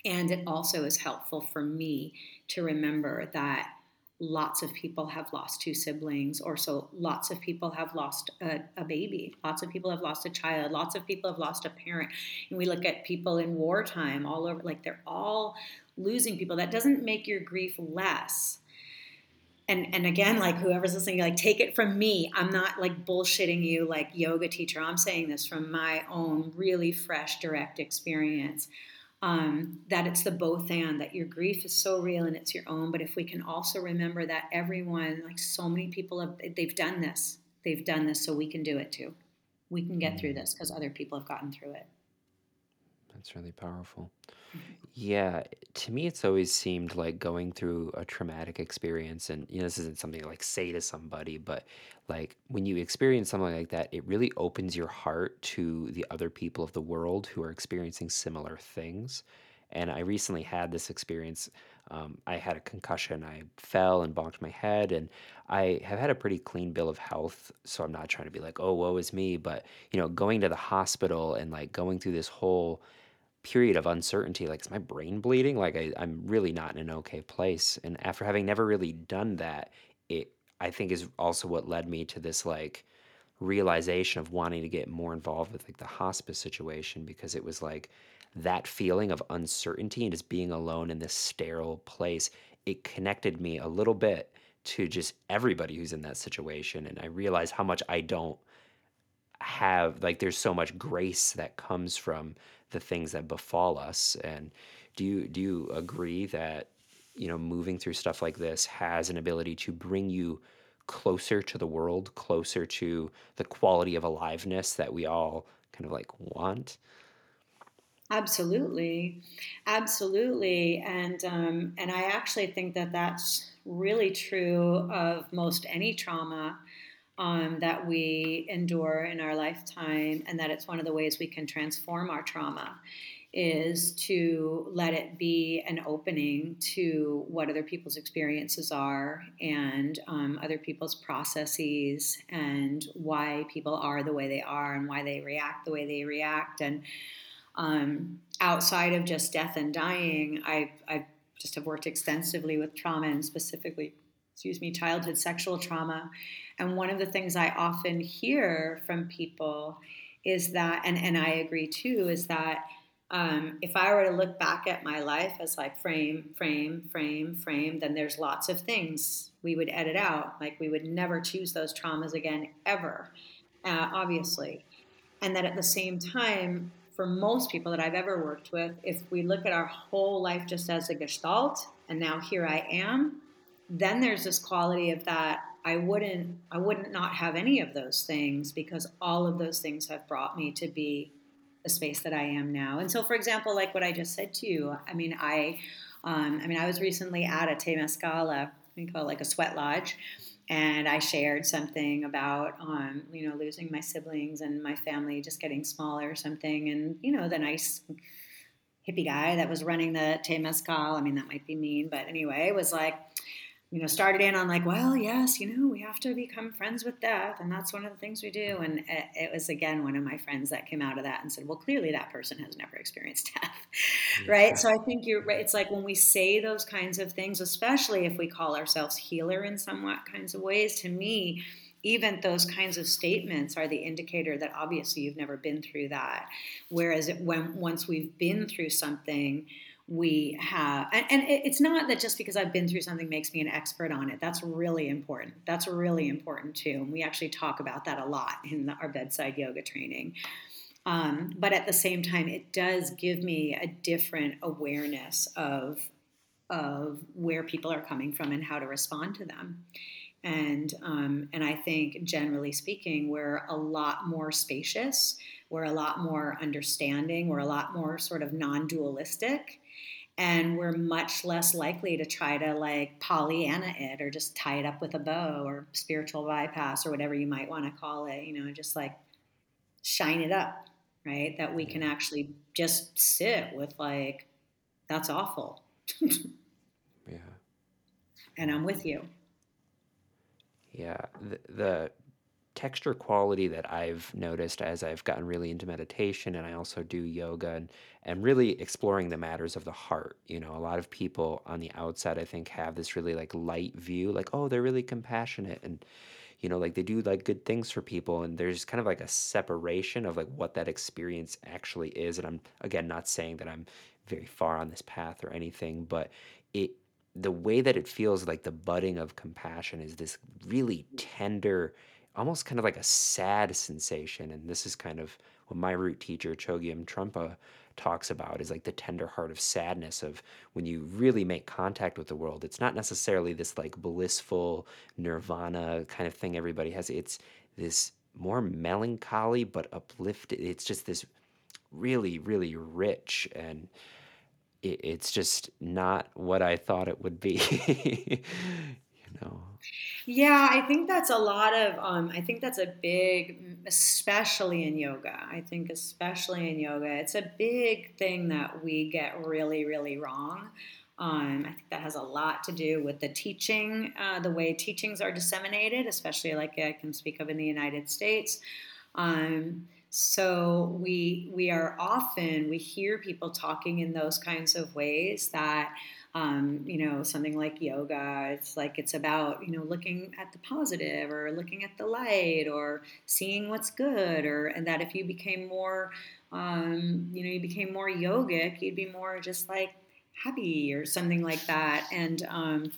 Speaker 2: And it also is helpful for me to remember that lots of people have lost two siblings or so lots of people have lost a, a, baby. Lots of people have lost a child. Lots of people have lost a parent. And we look at people in wartime all over like they're all losing people. That doesn't make your grief less. And and again like whoever's listening like take it from me. I'm not like bullshitting you like yoga teacher. I'm saying this from my own really fresh direct experience um, that it's the both and that your grief is so real and it's your own. But if we can also remember that everyone like so many people have they've done this. They've done this so we can do it too. We can get through mm. this because other people have gotten through it
Speaker 1: that's really powerful. Yeah, to me, it's always seemed like going through a traumatic experience, and you know, this isn't something to like say to somebody, but like when you experience something like that, it really opens your heart to the other people of the world who are experiencing similar things. And I recently had this experience Um, I had a concussion. I fell and bonked my head, and I have had a pretty clean bill of health. So I'm not trying to be like, oh, woe is me. But, you know, going to the hospital and like going through this whole period of uncertainty, like, is my brain bleeding? Like, I, I'm really not in an okay place. And after having never really done that, it, I think, is also what led me to this like realization of wanting to get more involved with like the hospice situation because it was like that feeling of uncertainty and just being alone in this sterile place it connected me a little bit to just everybody who's in that situation and i realized how much i don't have like there's so much grace that comes from the things that befall us and do you do you agree that you know moving through stuff like this has an ability to bring you closer to the world, closer to the quality of aliveness that we all kind of like want.
Speaker 2: Absolutely, absolutely, and um, and I actually think that that's really true of most any trauma um, that we endure in our lifetime, and that it's one of the ways we can transform our trauma is to let it be an opening to what other people's experiences are and um, other people's processes and why people are the way they are and why they react the way they react. And um, outside of just death and dying, I, I just have worked extensively with trauma and specifically, excuse me, childhood sexual trauma. And one of the things I often hear from people is that, and, and I agree too, is that um, if I were to look back at my life as like frame, frame, frame, frame, then there's lots of things we would edit out. Like we would never choose those traumas again, ever, uh, obviously. And that at the same time, for most people that I've ever worked with, if we look at our whole life just as a gestalt, and now here I am, then there's this quality of that I wouldn't I wouldn't not have any of those things because all of those things have brought me to be the space that I am now. And so, for example, like what I just said to you, I mean, I, um, I mean, I was recently at a Temescal, we call it like a sweat lodge, and I shared something about, um, you know, losing my siblings and my family just getting smaller or something, and you know, the nice hippie guy that was running the Temescal, I mean, that might be mean, but anyway, was like you know, started in on like, well, yes, you know, we have to become friends with death, and that's one of the things we do. And it, it was again one of my friends that came out of that and said, well, clearly that person has never experienced death, yeah. right? So I think you're right. It's like when we say those kinds of things, especially if we call ourselves healer in somewhat kinds of ways. To me, even those kinds of statements are the indicator that obviously you've never been through that. Whereas it, when once we've been through something we have and, and, it's not that just because i've been through something makes me an expert on it. That's really important. That's really important too. And we actually talk about that a lot in the, our bedside yoga training. Um, but at the same time it does give me a different awareness of of where people are coming from and how to respond to them. And um, and i think generally speaking we're a lot more spacious. We're a lot more understanding. We're a lot more sort of non-dualistic and we're much less likely to try to like Pollyanna it or just tie it up with a bow or spiritual bypass or whatever you might want to call it, you know, just like shine it up, right? That we can actually just sit with like, that's awful.
Speaker 1: yeah.
Speaker 2: And I'm with you.
Speaker 1: Yeah. The, the texture quality that I've noticed as I've gotten really into meditation and I also do yoga and, and really exploring the matters of the heart. You know, a lot of people on the outside, I think, have this really like light view, like, oh, they're really compassionate and, you know, like they do like good things for people. And there's kind of like a separation of like what that experience actually is. And I'm, again, not saying that I'm very far on this path or anything, but it, the way that it feels like the budding of compassion is this really tender, almost kind of like a sad sensation. And this is kind of what my root teacher, Chogyam Trungpa, talks about is like the tender heart of sadness of when you really make contact with the world. It's not necessarily this like blissful nirvana kind of thing everybody has. It's this more melancholy but uplifted. It's just this really, really rich and it's just not what I thought it would be. (laughs)
Speaker 2: Yeah, I think that's a lot of, um, I think that's a big, especially in yoga. I think, especially in yoga, it's a big thing that we get really, really wrong. Um, I think that has a lot to do with the teaching, uh, the way teachings are disseminated, especially like I can speak of in the United States. Um, so we we are often we hear people talking in those kinds of ways that um, you know something like yoga. It's like it's about you know looking at the positive or looking at the light or seeing what's good or and that if you became more um, you know you became more yogic you'd be more just like happy or something like that. And um,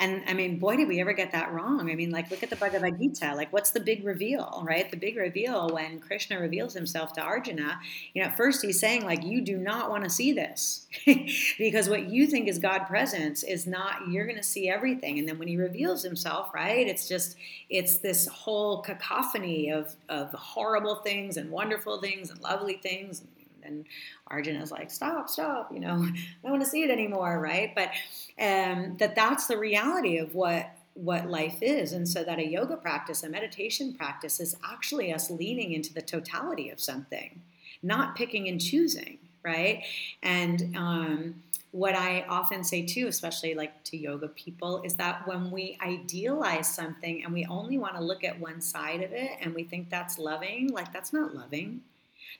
Speaker 2: and I mean, boy, did we ever get that wrong. I mean, like, look at the Bhagavad Gita. Like, what's the big reveal, right? The big reveal when Krishna reveals himself to Arjuna, you know, at first he's saying, like, you do not want to see this (laughs) because what you think is God presence is not, you're going to see everything. And then when he reveals himself, right, it's just, it's this whole cacophony of, of horrible things and wonderful things and lovely things and Arjuna is like, stop, stop, you know, (laughs) I don't want to see it anymore, right? But um, that that's the reality of what what life is. And so that a yoga practice a meditation practice is actually us leaning into the totality of something not picking and choosing right? And um, what i often say too especially like to yoga people is that when we idealize something and we only want to look at one side of it and we think that's loving like that's not loving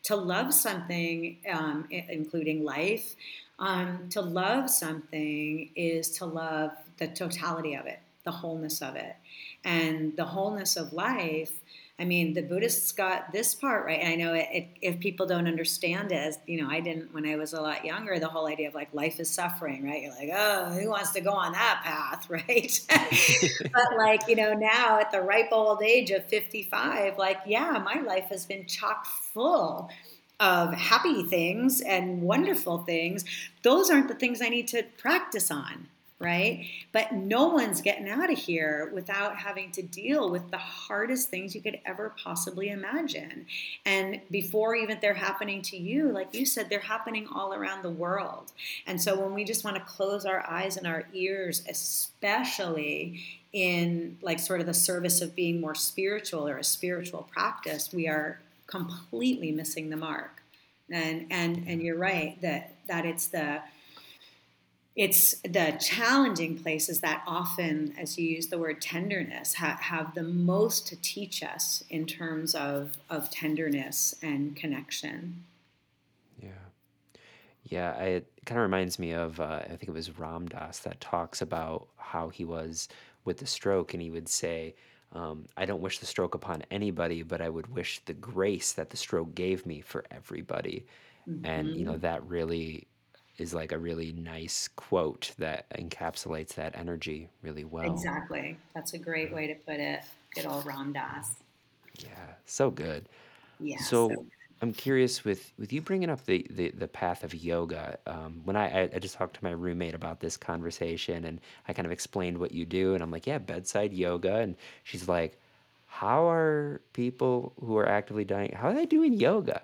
Speaker 2: to love something, um, including life, um, to love something is to love the totality of it, the wholeness of it. And the wholeness of life I mean, the Buddhists got this part right. I know it, it, if people don't understand it, as you know, I didn't when I was a lot younger. The whole idea of like life is suffering, right? You're like, oh, who wants to go on that path, (laughs) right? (laughs) but like you know, now at the ripe old age of 55, like yeah, my life has been chock full of happy things and wonderful things. Those aren't the things I need to practice on right? But no one's getting out of here without having to deal with the hardest things you could ever possibly imagine. And before even they're happening to you, like you said, they're happening all around the world. And so when we just want to close our eyes and our ears, especially in like sort of the service of being more spiritual or a spiritual practice, we are completely missing the mark. And and and you're right that that it's the it's the challenging places that often, as you use the word tenderness, ha- have the most to teach us in terms of, of tenderness and connection.
Speaker 1: Yeah. Yeah, I, it kind of reminds me of, uh, I think it was Ram Dass that talks about how he was with the stroke, and he would say, um, I don't wish the stroke upon anybody, but I would wish the grace that the stroke gave me for everybody. Mm-hmm. And, you know, mm-hmm. that really is like a really nice quote that encapsulates that energy really well.
Speaker 2: Exactly. That's a great way to put it. Good old Ram Dass.
Speaker 1: Yeah, so good.
Speaker 2: Yeah.
Speaker 1: So, so I'm curious with with you bringing up the the, the path of yoga. Um, when I, I just talked to my roommate about this conversation, and I kind of explained what you do, and I'm like, yeah, bedside yoga, and she's like, how are people who are actively dying? How are they doing yoga?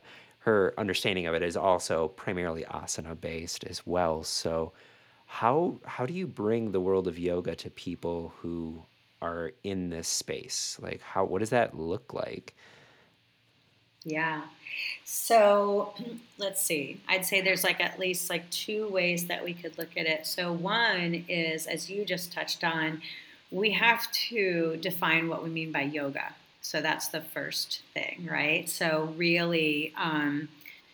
Speaker 1: Her understanding of it is also primarily asana based as well. So how how do you bring the world of yoga to people who are in this space? Like how what does that look like?
Speaker 2: Yeah. So (clears throat) let's see. I'd say there's like at least like two ways that we could look at it. So one is as you just touched on, we have to define what we mean by yoga. So that's the first thing, right? So really, um,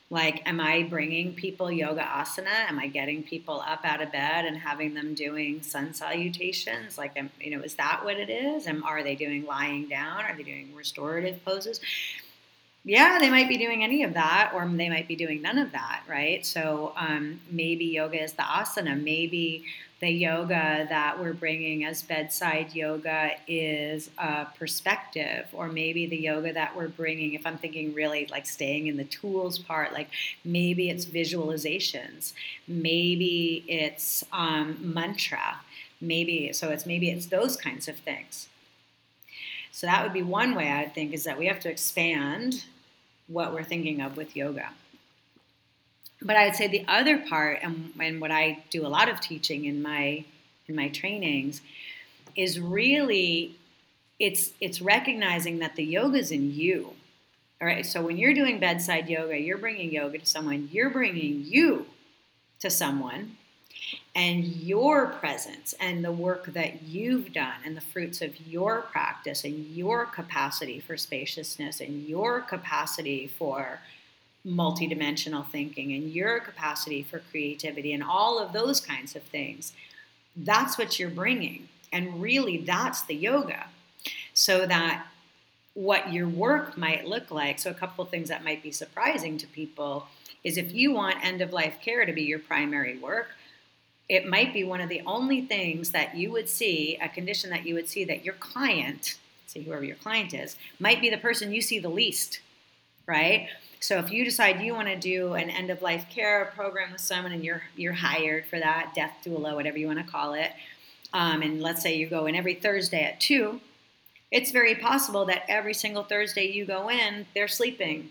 Speaker 2: like, am I bringing people yoga asana? Am I getting people up out of bed and having them doing sun salutations? Like, am, you know, is that what it is? And are they doing lying down? Are they doing restorative poses? yeah, they might be doing any of that, or they might be doing none of that, right? So um, maybe yoga is the asana. Maybe the yoga that we're bringing as bedside yoga is a perspective, or maybe the yoga that we're bringing, if I'm thinking really like staying in the tools part, like maybe it's visualizations, maybe it's um, mantra, maybe so it's maybe it's those kinds of things. So that would be one way I think is that we have to expand what we're thinking of with yoga. But I'd say the other part, and, and what I do a lot of teaching in my in my trainings, is really it's it's recognizing that the yoga's in you. All right. So when you're doing bedside yoga, you're bringing yoga to someone. You're bringing you to someone, and your presence and the work that you've done and the fruits of your practice and your capacity for spaciousness and your capacity for multidimensional thinking and your capacity for creativity and all of those kinds of things that's what you're bringing and really that's the yoga so that what your work might look like so a couple things that might be surprising to people is if you want end of life care to be your primary work it might be one of the only things that you would see, a condition that you would see that your client, say whoever your client is, might be the person you see the least, right? So if you decide you want to do an end of life care program with someone and you're you're hired for that, death doula, whatever you want to call it, um, and let's say you go in every Thursday at two, it's very possible that every single Thursday you go in, they're sleeping,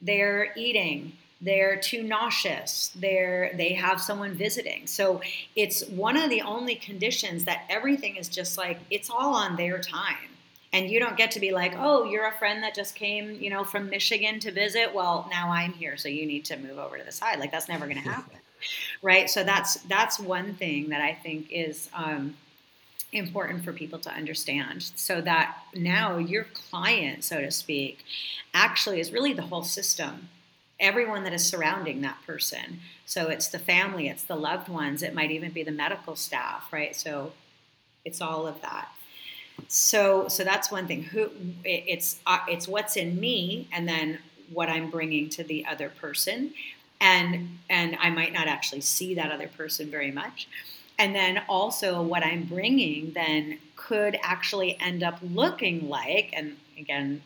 Speaker 2: they're eating, they're too nauseous they're they have someone visiting. So it's one of the only conditions that everything is just like it's all on their time and you don't get to be like oh you're a friend that just came you know from michigan to visit well now i'm here so you need to move over to the side like that's never going to happen (laughs) right so that's that's one thing that i think is um, important for people to understand so that now your client so to speak actually is really the whole system everyone that is surrounding that person. So it's the family, it's the loved ones, it might even be the medical staff, right? So it's all of that. So so that's one thing. Who it, it's uh, it's what's in me, and then what I'm bringing to the other person, and and I might not actually see that other person very much. And then also what I'm bringing then could actually end up looking like, and again,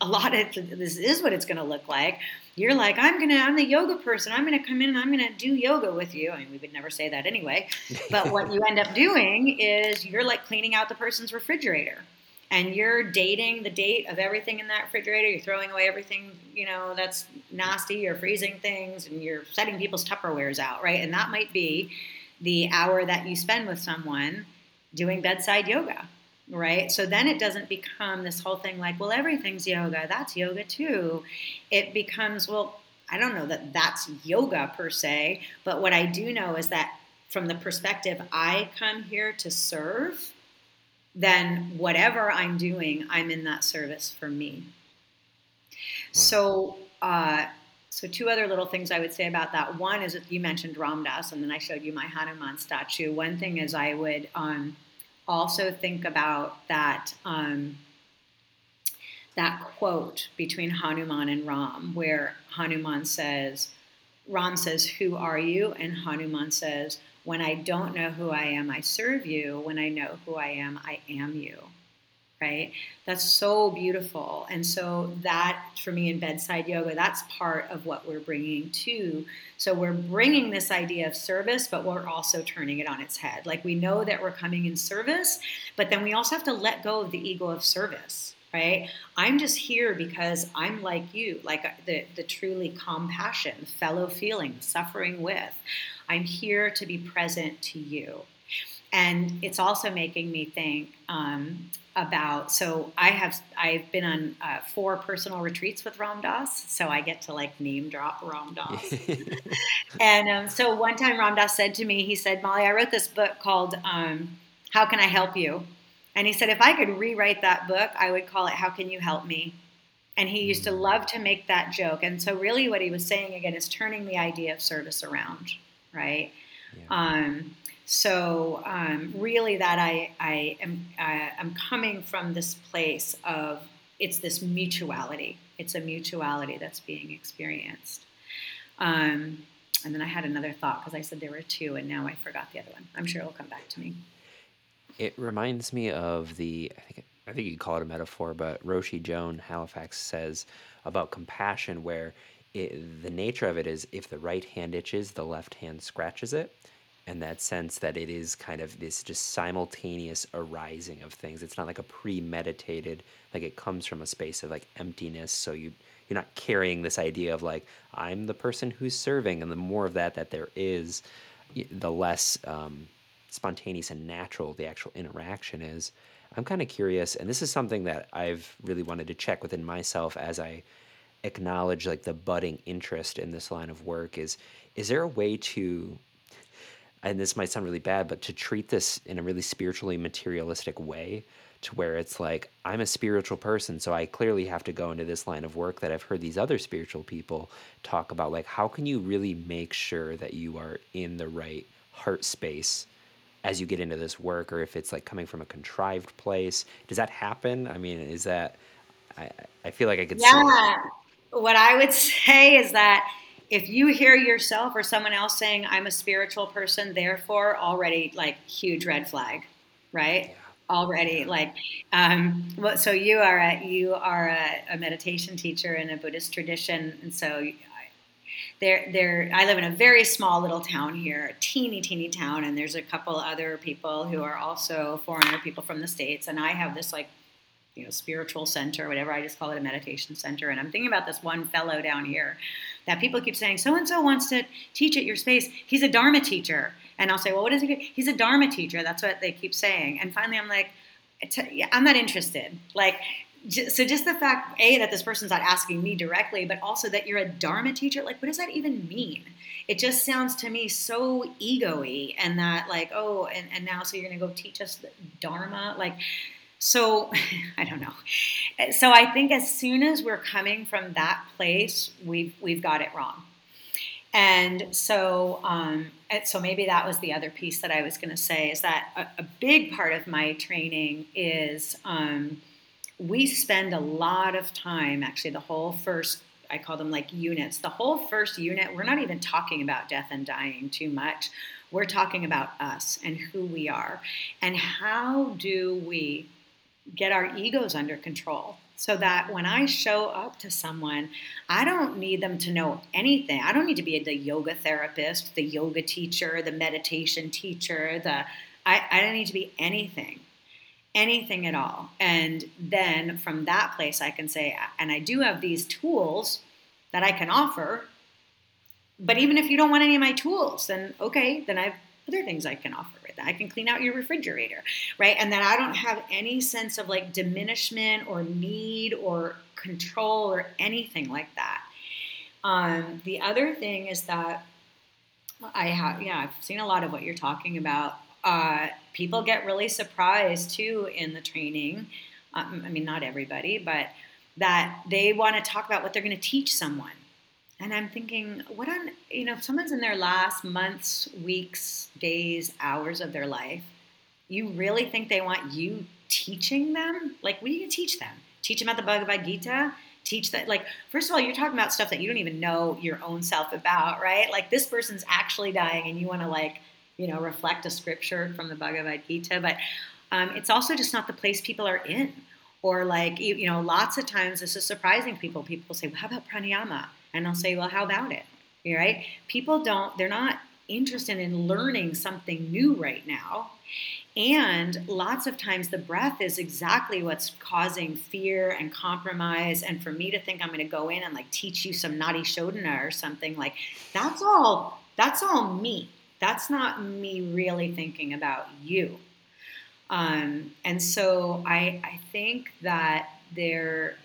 Speaker 2: a lot of this is what it's going to look like you're like, I'm gonna, I'm the yoga person. I'm gonna come in and I'm gonna do yoga with you. I mean, we would never say that anyway. (laughs) But what you end up doing is you're like cleaning out the person's refrigerator, and you're dating the date of everything in that refrigerator. You're throwing away everything, you know, that's nasty. You're freezing things, and you're setting people's Tupperwares out, right? And that might be the hour that you spend with someone doing bedside yoga right? So then it doesn't become this whole thing like, well, everything's yoga. That's yoga too. It becomes, well, I don't know that that's yoga per se, but what I do know is that from the perspective I come here to serve, then whatever I'm doing, I'm in that service for me. So, uh, so two other little things I would say about that. One is that you mentioned Ram Dass, and then I showed you my Hanuman statue. One thing is I would um, also think about that um, that quote between Hanuman and Ram, where Hanuman says, Ram says, "Who are you?" and Hanuman says, "When I don't know who I am, I serve you. When I know who I am, I am you." Right? That's so beautiful. And so, that for me in bedside yoga, that's part of what we're bringing to. So, we're bringing this idea of service, but we're also turning it on its head. Like, we know that we're coming in service, but then we also have to let go of the ego of service. Right? I'm just here because I'm like you, like uh, the, the truly compassion, fellow feeling, suffering with. I'm here to be present to you. And it's also making me think um, about so I have I've been on uh, four personal retreats with Ram Dass, so I get to like name drop Ram (laughs) Dass. and um, so one time Ram Dass said to me, he said, "Molly, I wrote this book called um, How Can I Help You?" And he said, if I could rewrite that book, I would call it How Can You Help Me? And he used to mm. love to make that joke. And so really, what he was saying again is turning the idea of service around, right? Yeah. Um, so um, really, that I I am uh, I'm coming from this place of it's this mutuality. It's a mutuality that's being experienced. Um, and then I had another thought because I said there were two, and now I forgot the other one. I'm sure it'll come back to me.
Speaker 1: It reminds me of the I think I think you call it a metaphor, but Roshi Joan Halifax says about compassion, where it, the nature of it is if the right hand itches, the left hand scratches it and that sense that it is kind of this just simultaneous arising of things. It's not like a premeditated, like it comes from a space of like emptiness. So you you're not carrying this idea of like I'm the person who's serving, and the more of that that there is, the less um, spontaneous and natural the actual interaction is. I'm kind of curious, and this is something that I've really wanted to check within myself as I acknowledge like the budding interest in this line of work. Is is there a way to and this might sound really bad, but to treat this in a really spiritually materialistic way to where it's like I'm a spiritual person, so I clearly have to go into this line of work that I've heard these other spiritual people talk about. Like, how can you really make sure that you are in the right heart space as you get into this work, or if it's like coming from a contrived place? Does that happen? I mean, is that I, I feel like I could
Speaker 2: yeah. What I would (laughs) say is that if you hear yourself or someone else saying i'm a spiritual person therefore already like huge red flag right? Yeah. Already like um, well, so you are a you are a, a, meditation teacher in a buddhist tradition and so there there i live in a very small little town here a teeny teeny town and there's a couple other people who are also foreigner people from the states and i have this like you know spiritual center whatever i just call it a meditation center and i'm thinking about this one fellow down here that people keep saying so and so wants to teach at your space he's a dharma teacher and I'll say, well, what is he? He's a Dharma teacher. That's what they keep saying. And finally, I'm like, I'm not interested. Like, so just the fact, A, that this person's not asking me directly, but also that you're a Dharma teacher, like, what does that even mean? It just sounds to me so ego-y and that like, oh, and, and now so you're to go teach us Dharma? Like, so (laughs) I don't know. So I think as soon as we're coming from that place, we've, we've got it wrong. And so, um, so maybe that was the other piece that I was going to say is that a, a, big part of my training is um, we spend a lot of time, actually, the whole first, I call them like units, the whole first unit, we're not even talking about death and dying too much. We're talking about us and who we are. And how do we get our egos under control? so that when I show up to someone, I don't need them to know anything. I don't need to be the yoga therapist, the yoga teacher, the meditation teacher, the I, I don't need to be anything, anything at all. And then from that place, I can say, and I do have these tools that I can offer. But even if you don't want any of my tools, then okay, then I've other things I can offer with. I can clean out your refrigerator, right? And then I don't have any sense of like diminishment or need or control or anything like that. Um, the other thing is that I have, yeah, I've seen a lot of what you're talking about. Uh, people get really surprised too in the training. Um, I mean, not everybody, but that they want to talk about what they're going to teach someone and I'm thinking, what on, you know, if someone's in their last months, weeks, days, hours of their life, you really think they want you teaching them? Like, what are you teach them? Teach them about the Bhagavad Gita? Teach that, like, first of all, you're talking about stuff that you don't even know your own self about, right? Like, this person's actually dying and you want to, like, you know, reflect a scripture from the Bhagavad Gita. But um, it's also just not the place people are in. Or, like, you, you know, lots of times this is surprising people. People say, well, how about pranayama? And I'll say, well, how about it? You're Right? People don't, they're not interested in learning something new right now. And lots of times the breath is exactly what's causing fear and compromise. And for me to think I'm going to go in and like teach you some Nadi Shodhana or something like that's all, that's all me. That's not me really thinking about you. Um, and so I, I think that there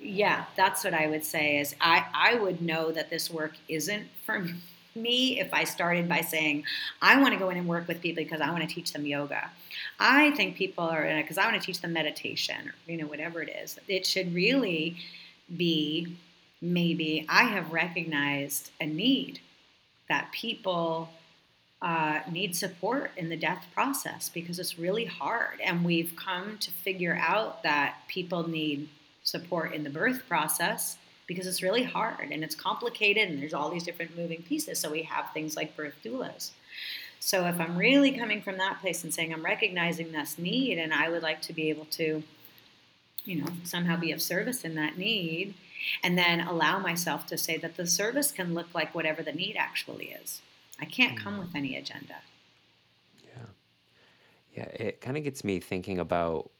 Speaker 2: yeah, that's what I would say is I, I would know that this work isn't for me if I started by saying, I want to go in and work with people because I want to teach them yoga. I think people are in it because I want to teach them meditation or, you know, whatever it is. It should really be maybe I have recognized a need that people uh, need support in the death process because it's really hard. And we've come to figure out that people need support in the birth process because it's really hard and it's complicated and there's all these different moving pieces. So we have things like birth doulas. So if I'm really coming from that place and saying I'm recognizing this need and I would like to be able to, you know, somehow be of service in that need, and then allow myself to say that the service can look like whatever the need actually is. I can't come mm. with any agenda.
Speaker 1: Yeah. Yeah, it kind of gets me thinking about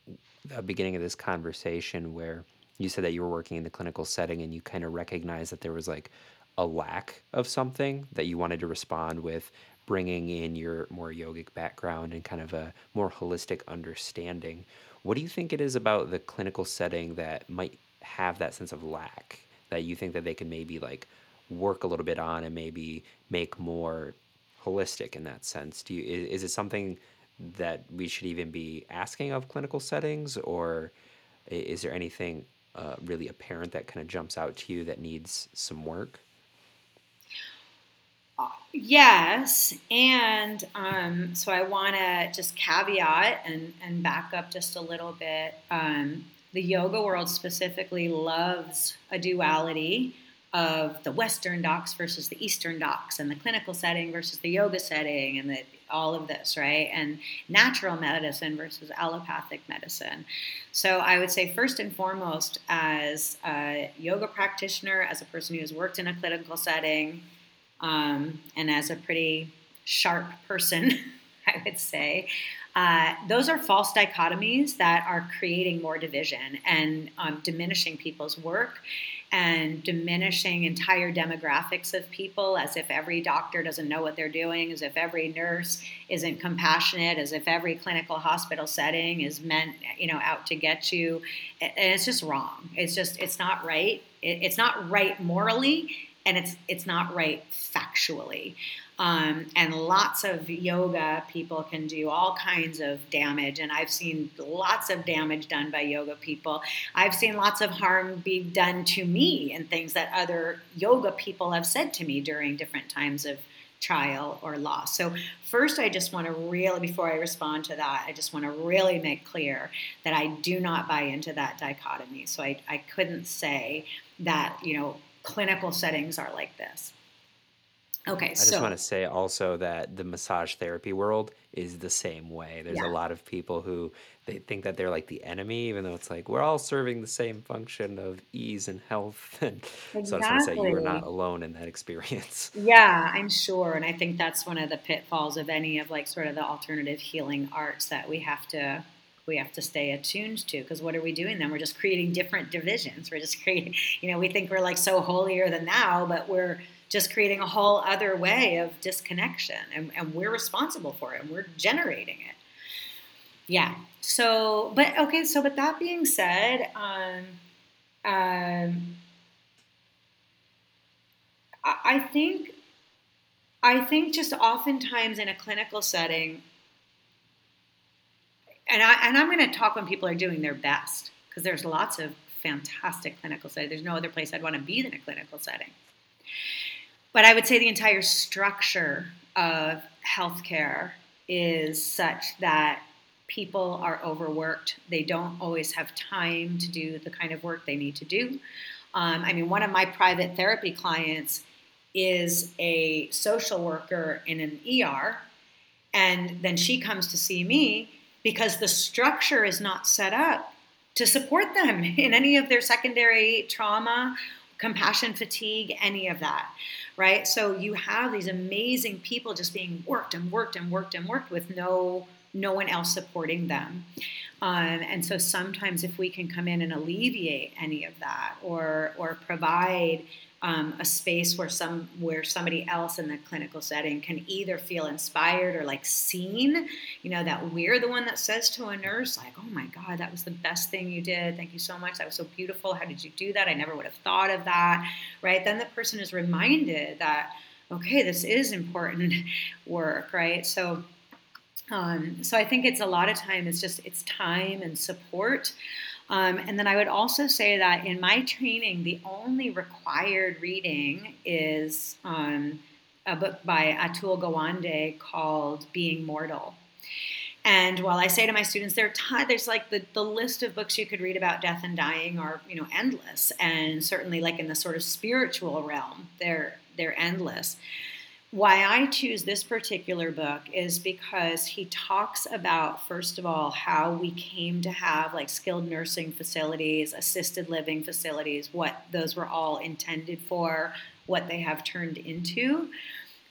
Speaker 1: the beginning of this conversation where you said that you were working in the clinical setting and you kind of recognized that there was like a lack of something that you wanted to respond with bringing in your more yogic background and kind of a more holistic understanding what do you think it is about the clinical setting that might have that sense of lack that you think that they can maybe like work a little bit on and maybe make more holistic in that sense. Do you is, is it something that we should even be asking of clinical settings, or is there anything uh, really apparent that kind of jumps out to you that needs some work?
Speaker 2: Yes, and um, so I want to just caveat and, and back up just a little bit. Um, the yoga world specifically loves a duality of the Western docs versus the Eastern docs, and the clinical setting versus the yoga setting, and the, all of this, right? And natural medicine versus allopathic medicine. So I would say, first and foremost, as a yoga practitioner, as a person who has worked in a clinical setting, um, and as a pretty sharp person, (laughs) I would say, uh, those are false dichotomies that are creating more division and um, diminishing people's work and diminishing entire demographics of people as if every doctor doesn't know what they're doing, as if every nurse isn't compassionate, as if every clinical hospital setting is meant, you know, out to get you. And it's just wrong. It's just, it's not right. It's not right morally and it's it's not right factually. Um, and lots of yoga people can do all kinds of damage, and I've seen lots of damage done by yoga people. I've seen lots of harm be done to me and things that other yoga people have said to me during different times of trial or loss. So, first, I just want to really, before I respond to that, I just want to really make clear that I do not buy into that dichotomy. So, I, I couldn't say that, you know, clinical settings are like this. Okay,
Speaker 1: I just
Speaker 2: so
Speaker 1: want to say also that the massage therapy world is the same way. There's a lot of people who they think that they're like the enemy, even though it's like we're all serving the same function of ease and health. (laughs) And so I just want to say you are not alone in that experience. (laughs)
Speaker 2: Yeah, I'm sure, and I think that's one of the pitfalls of any of like sort of the alternative healing arts that we have to we have to stay attuned to because what are we doing then we're just creating different divisions we're just creating you know we think we're like so holier than thou but we're just creating a whole other way of disconnection and, and we're responsible for it and we're generating it yeah so but okay so but that being said um, um, I, I think i think just oftentimes in a clinical setting and I and I'm going to talk when people are doing their best because there's lots of fantastic clinical settings. There's no other place I'd want to be than a clinical setting. But I would say the entire structure of healthcare is such that people are overworked. They don't always have time to do the kind of work they need to do. Um, I mean, one of my private therapy clients is a social worker in an ER, and then she comes to see me because the structure is not set up to support them (laughs) in any of their secondary trauma, compassion fatigue, any of that, right? So you have these amazing people just being worked and worked and worked and worked with no no one else supporting them. Um, and so sometimes if we can come in and alleviate any of that or or provide um, a space where some where somebody else in the clinical setting can either feel inspired or like seen you know that we're the one that says to a nurse like oh my god that was the best thing you did. Thank you so much. That was so beautiful. How did you do that? I never would have thought of that. Right? Then the person is reminded that okay this is important (laughs) work. Right? So um, so I think it's a lot of time. It's just it's time and support. Um, and then I would also say that in my training, the only required reading is um, a book by Atul Gawande called Being Mortal. And while I say to my students, there t- there's like the, the list of books you could read about death and dying are you know endless, and certainly like in the sort of spiritual realm, they're they're endless why I choose this particular book is because he talks about, first of all, how we came to have like skilled nursing facilities, assisted living facilities, what those were all intended for, what they have turned into.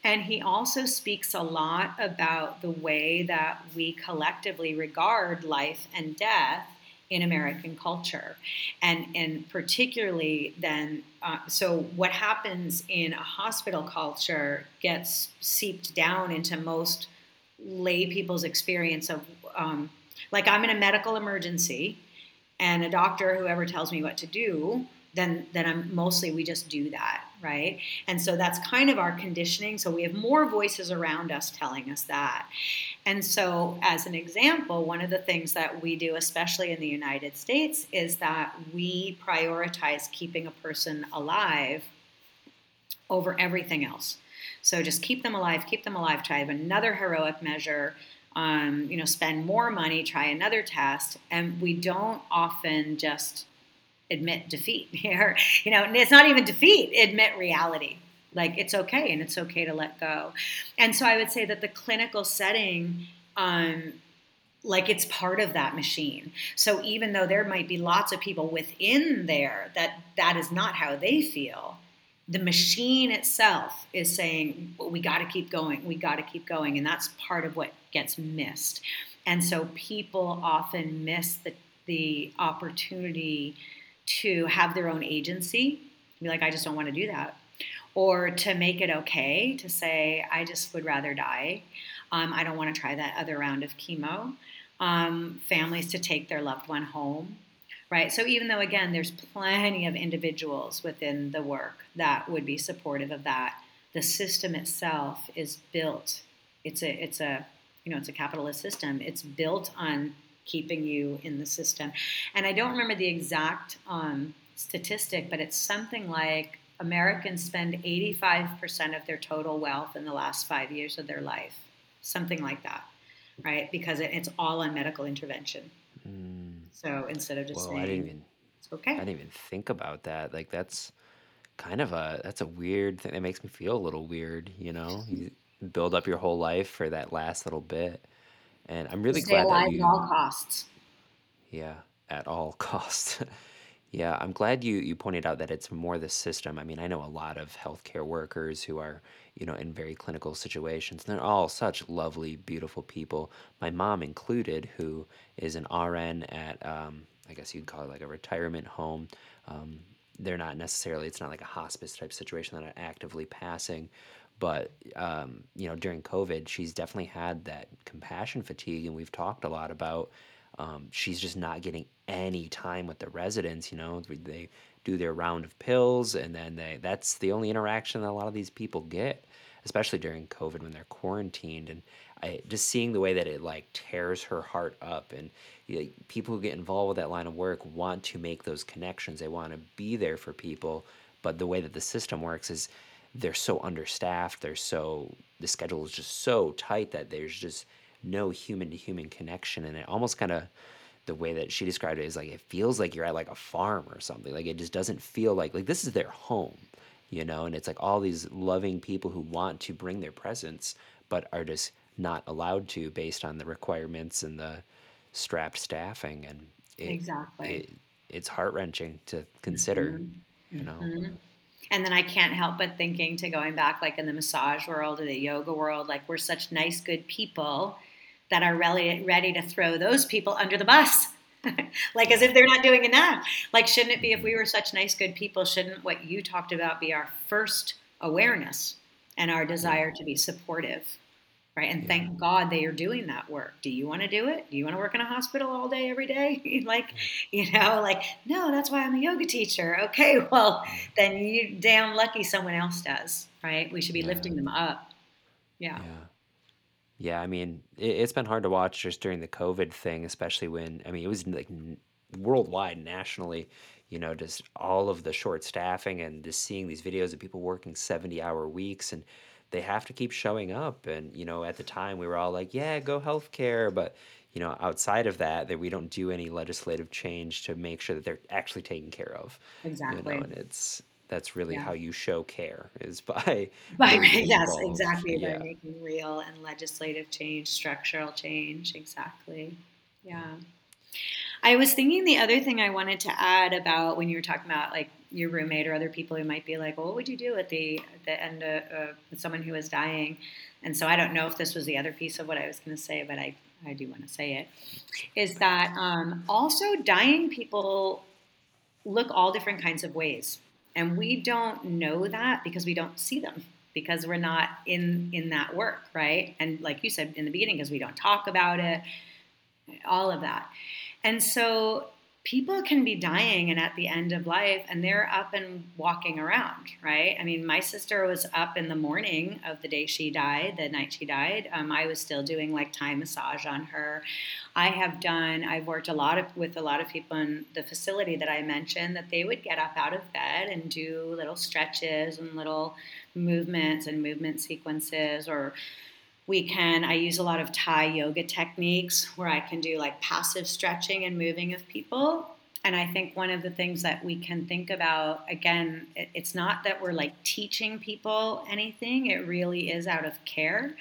Speaker 2: And he also speaks a lot about the way that we collectively regard life and death in American culture. And, and particularly then, uh, so what happens in a hospital culture gets seeped down into most lay people's experience of, um, like, I'm in a medical emergency, and a doctor, whoever tells me what to do, then then I'm mostly we just do that, right? And so that's kind of our conditioning. So we have more voices around us telling us that. And so as an example, one of the things that we do especially in the United States is that we prioritize keeping a person alive over everything else. So just keep them alive, keep them alive, try another heroic measure. Um, you know, spend more money, try another test, and we don't often just admit defeat (laughs) here. You know, it's not even defeat, admit reality. Like it's okay and it's okay to let go. And so I would say that the clinical setting, um, like it's part of that machine. So even though there might be lots of people within there that that is not how they feel, the machine itself is saying well, we got to keep going we got to keep going and that's part of what gets missed and so people often miss the, the opportunity to have their own agency, be like, I just don't want to do that. Or to make it okay to say, I just would rather die. Um, I don't want to try that other round of chemo. Um, families to take their loved one home, right? So even though, again, there's plenty of individuals within the work that would be supportive of that, the system itself is built. It's a, it's a, you know, it's a capitalist system. It's built on keeping you in the system. And I don't remember the exact um, statistic, but it's something like Americans spend 85% of their total wealth in the last five years of their life, something like that, right? Because it, it's all on medical intervention. Mm. So instead of just well, saying, I didn't even, it's okay. I
Speaker 1: didn't even think about that. Like that's kind of a that's a weird thing. That makes me feel a little weird. You know, you build up your whole life for that last little bit. And I'm really Stay glad alive that you,
Speaker 2: at all costs.
Speaker 1: Yeah, at all (laughs) costs. yeah, I'm glad you you pointed out that it's more the system. I mean, I know a lot of healthcare workers who are, you know, in very clinical situations. And They're all such lovely, beautiful people. My mom included, who is an RN at, um, I guess you'd call it like a retirement home. Um, they're not necessarily. It's not like a hospice type situation that are actively passing, but um, you know during covid she's definitely had that compassion fatigue and we've talked a lot about um, she's just not getting any time with the residents you know they do their round of pills and then they that's the only interaction that a lot of these people get especially during covid when they're quarantined and I, just seeing the way that it like tears her heart up and you know, people who get involved with that line of work want to make those connections they want to be there for people but the way that the system works is they're so understaffed. They're so the schedule is just so tight that there's just no human to human connection, and it almost kind of the way that she described it is like it feels like you're at like a farm or something. Like it just doesn't feel like like this is their home, you know. And it's like all these loving people who want to bring their presence, but are just not allowed to based on the requirements and the strapped staffing and
Speaker 2: it, exactly
Speaker 1: it, it's heart wrenching to consider, mm-hmm. you know. Mm-hmm
Speaker 2: and then I can't help but thinking to going back, like in the massage world or the yoga world, like we're such nice, good people that are really ready to throw those people under the bus. (laughs) like as if they're not doing enough. Like, shouldn't it be if we were such nice, good people, shouldn't what you talked about be our first awareness and our desire to be supportive? Right? And thank God they are doing that work. Do you want to do it? Do you want to work in a hospital all day, every day? (laughs) like, you know, like, no, that's why I'm a yoga teacher. Okay, (laughs) well, then you damn lucky someone else does, right? We should be yeah. lifting them up. Yeah.
Speaker 1: Yeah. Yeah, I mean, it, has been hard to watch just during the COVID thing, especially when, I mean, it was like worldwide, nationally, you know, just all of the short staffing and just seeing these videos of people working 70 hour weeks and, they have to keep showing up. And, you know, at the time we were all like, yeah, go healthcare. But, you know, outside of that, that we don't do any legislative change to make sure that they're actually taken care of.
Speaker 2: Exactly.
Speaker 1: You know, and it's, that's really yeah. how you show care is (laughs) by,
Speaker 2: by yes involved. exactly yeah. by making real and legislative change structural change exactly yeah i was thinking the other thing i wanted to add about when you were talking about like your roommate or other people who might be like, well, what would you do at the at the end of with someone who is dying? And so I don't know if this was the other piece of what I was going to say, but I I do want to say it is that um, also dying people look all different kinds of ways, and we don't know that because we don't see them because we're not in in that work, right? And like you said in the beginning, because we don't talk about it, all of that, and so people can be dying and at the end of life and they're up and walking around right? I mean my sister was up in the morning of the day she died the night she died. Um, i was still doing like Thai massage on her. I have done i've worked a lot of with a lot of people in the facility that i mentioned that they would get up out of bed and do little stretches and little movements and movement sequences or we can i use a lot of thai yoga techniques where i can do like passive stretching and moving of people. And i think one of the things that we can think about again it's not that we're like teaching people anything it really is out of care.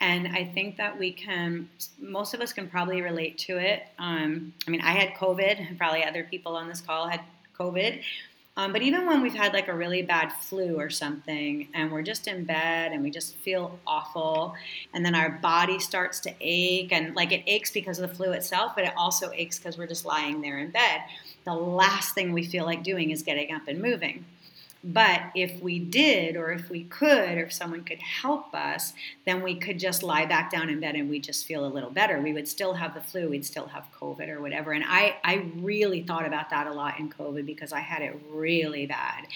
Speaker 2: And i think that we can most of us can probably relate to it. Um, i mean i had covid and probably other people on this call had covid um, but even when we've had like a really bad flu or something, and we're just in bed and we just feel awful, and then our body starts to ache, and like it aches because of the flu itself, but it also aches because we're just lying there in bed. The last thing we feel like doing is getting up and moving. But if we did, or if we could, or if someone could help us, then we could just lie back down in bed and we just feel a little better. We would still have the flu, we'd still have COVID or whatever. And I, I really thought about that a lot in COVID because I had it really bad.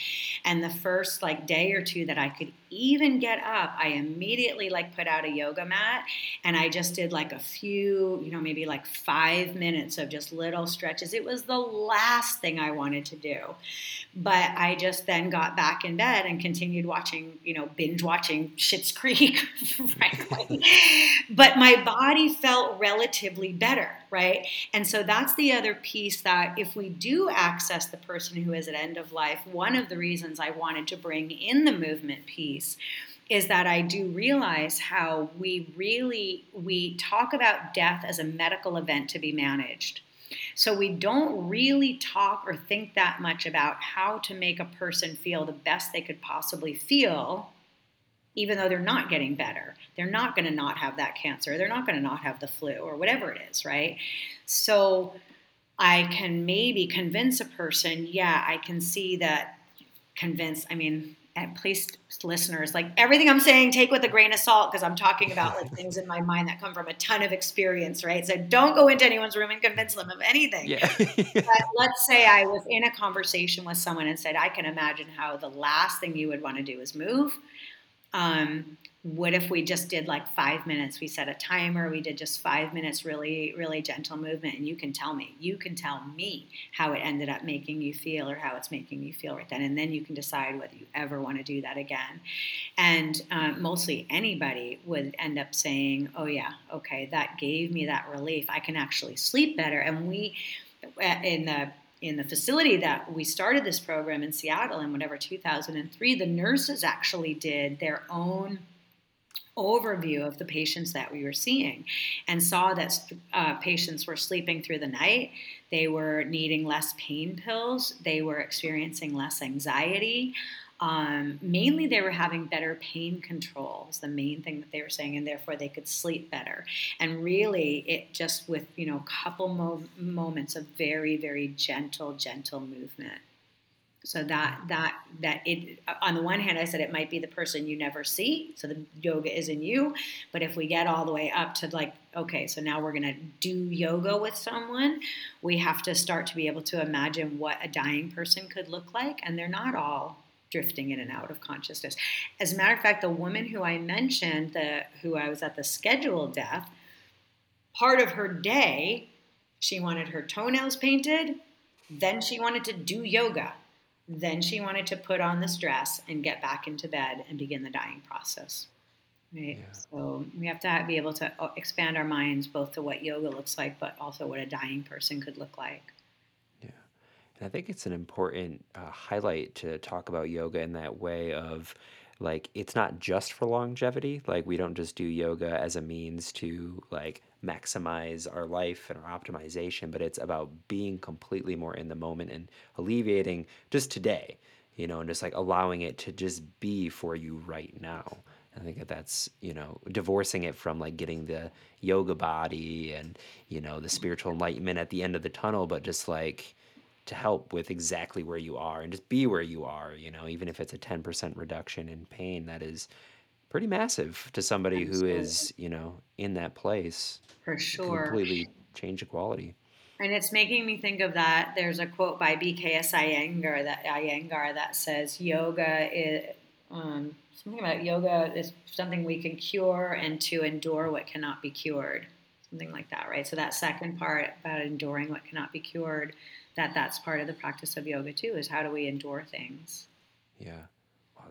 Speaker 2: And the first like day or two that I could even get up, I immediately like put out a yoga mat and I just did like a few, you know, maybe like five minutes of just little stretches. It was the last thing I wanted to do. But I just then got back in bed and continued watching, you know, binge watching Schitt's Creek, (laughs) frankly. but my body felt relatively better, right? And so that's the other piece that if we do access the person who is at end of life, one of the reasons I wanted to bring in the movement piece is that I do realize how we really we talk about death as a medical event to be managed so we don't really talk or think that much about how to make a person feel the best they could possibly feel, even though they're not getting better. They're not going to not have that cancer. They're not going to not have the flu or whatever it is, right? So I can maybe convince a person, yeah, I can see that convince, I mean, and please listeners like everything i'm saying take with a grain of salt because i'm talking about like (laughs) things in my mind that come from a ton of experience right? So don't go into anyone's room and convince them of anything.
Speaker 1: Yeah.
Speaker 2: But (laughs) let's say i was in a conversation with someone and said i can imagine how the last thing you would want to do is move. Um, what if we just did like five minutes? We set a timer, we did just five minutes, really, really gentle movement, and you can tell me, you can tell me how it ended up making you feel or how it's making you feel right then. And then you can decide whether you ever want to do that again. And uh, mostly anybody would end up saying, oh, yeah, okay, that gave me that relief. I can actually sleep better. And we, uh, in the in the facility that we started this program in Seattle in whatever 2003, the nurses actually did their own overview of the patients that we were seeing and saw that uh, patients were sleeping through the night. They were needing less pain pills. They were experiencing less anxiety. Um, mainly, they were having better pain control. Was the main thing that they were saying, and therefore they could sleep better. And really, it just with you know a couple mo- moments of very, very gentle, gentle movement so that that that it on the one hand, I said it might be the person you never see, so the yoga is in you. But if we get all the way up to like, okay, so now we're gonna do yoga with someone, we have to start to be able to imagine what a dying person could look like, and they're not all drifting in and out of consciousness. As a matter of fact, the woman who I mentioned, the who I was at the scheduled death, part of her day, she wanted her toenails painted, then she wanted to do yoga then she wanted to put on this dress and get back into bed and begin the dying process. Right. Yeah. So we have to be able to uh, expand our minds both to what yoga looks like, but also what a dying person could look like.
Speaker 1: Yeah. And I think it's an important uh, highlight to talk about yoga in that way of like, it's not just for longevity. Like, we don't just do yoga as a means to like maximize our life and our optimization, but it's about being completely more in the moment and alleviating just today, you know, and just like allowing it to just be for you right now. I think that that's, you know, divorcing it from like getting the yoga body and, you know, the spiritual enlightenment at the end of the tunnel, but just like to help with exactly where you are and just be where you are, you know, even if it's a 10% reduction in pain, that is pretty massive to somebody Absolutely. who is, you know, in that place.
Speaker 2: For sure.
Speaker 1: Completely change the quality.
Speaker 2: And it's making me think of that. There's a quote by BKS Iyengar that Iyengar that says yoga is um, something about yoga is something we can cure and to endure what cannot be cured, something like that, right? So that second part about enduring what cannot be cured, that that's part of the practice of yoga too. Is how do we endure things?
Speaker 1: Yeah.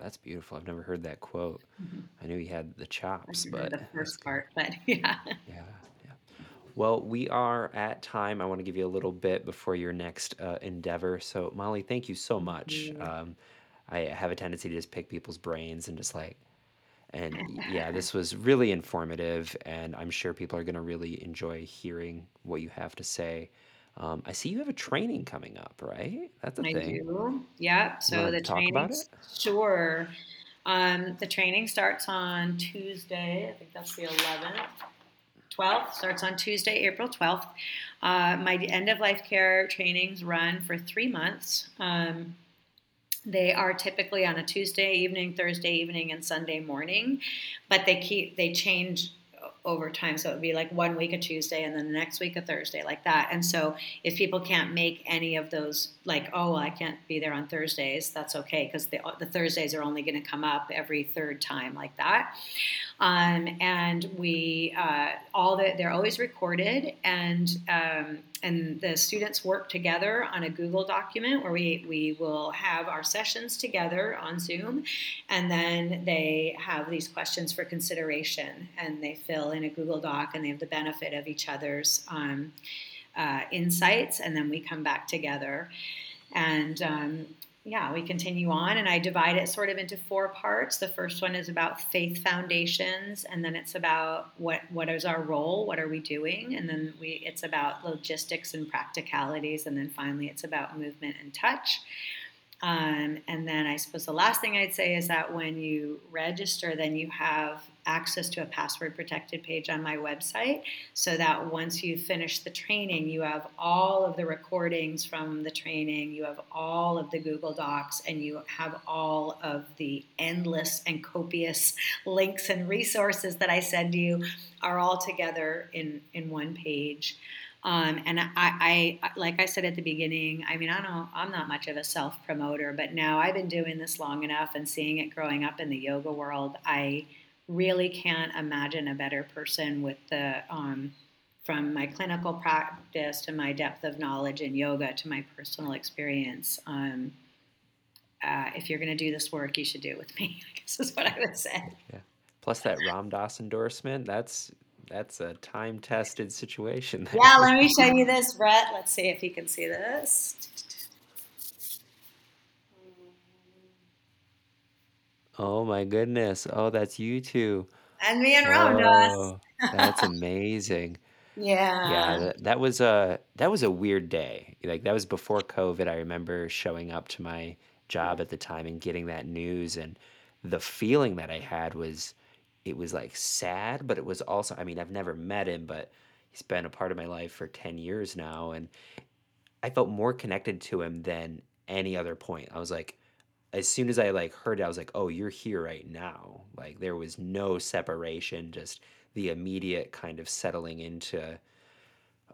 Speaker 1: That's beautiful. I've never heard that quote.
Speaker 2: Mm-hmm.
Speaker 1: I knew he had the chops,
Speaker 2: I
Speaker 1: but
Speaker 2: the first part, but (laughs) yeah.
Speaker 1: Yeah, yeah. Well, we are at time. I want to give you a little bit before your next uh, endeavor. So, Molly, thank you so much. Um, I have a tendency to just pick people's brains and just like, and yeah, (laughs) this was really informative, and I'm sure people are going to really enjoy hearing what you have to say. Um, I see you have a training coming up, right? That's a
Speaker 2: I
Speaker 1: thing.
Speaker 2: I do. Yep. So the
Speaker 1: to talk about it?
Speaker 2: sure. Um, the training starts on Tuesday. I think that's the 11th. 12th starts on Tuesday, April 12th. Uh, my end of life care trainings run for three months. Um, they are typically on a Tuesday evening, Thursday evening, and Sunday morning, but they keep they change over time. So it would be like one week a Tuesday and then the next week a Thursday, like that. And so if people can't make any of those, like oh well, I can't be there on Thursdays, that's okay because the the Thursdays are only going to come up every third time, like that. Um, and we uh, all that they're always recorded and um, and the students work together on a Google document where we we will have our sessions together on Zoom, and then they have these questions for consideration and they fill in a Google Doc and they have the benefit of each other's um, uh, insights. And then we come back together. And um, yeah, we continue on, and I divide it sort of into four parts. The first one is about faith foundations, and then it's about what what is our role, what are we doing, and then we it's about logistics and practicalities, and then finally it's about movement and touch. Um, and then I suppose the last thing I'd say is that when you register, then you have access to a password protected page on my website so that once you finish the training, you have all of the recordings from the training, you have all of the Google Docs, and you have all of the endless and copious (laughs) links and resources that I send you are all together in, in one page. Um, and I, I, like I said at the beginning, I mean, I don't, I'm not much of a self promoter, but now I've been doing this long enough and seeing it growing up in the yoga world. I really can't imagine a better person with the, um, from my clinical practice to my depth of knowledge in yoga to my personal experience. Um, uh, if you're going to do this work, you should do it with me. (laughs) I guess is what I would say.
Speaker 1: Yeah. Plus that Ram Dass endorsement, that's that's a time tested situation
Speaker 2: Yeah, let me show you this, Brett. Let's see if you can see this.
Speaker 1: Oh my goodness. Oh, that's you two.
Speaker 2: And me and Ram Dass.
Speaker 1: Whoa, oh, that's amazing. Yeah,
Speaker 2: yeah.
Speaker 1: that, that was a that was a weird day. Like that was before COVID. I remember showing up to my job at the time and getting that news and the feeling that I had was it was like sad, but it was also I mean, I've never met him, but he's been a part of my life for 10 years now and I felt more connected to him than any other point. I was like as soon as I like heard it, I was like, "Oh, you're here right now." Like there was no separation, just the immediate kind of settling into,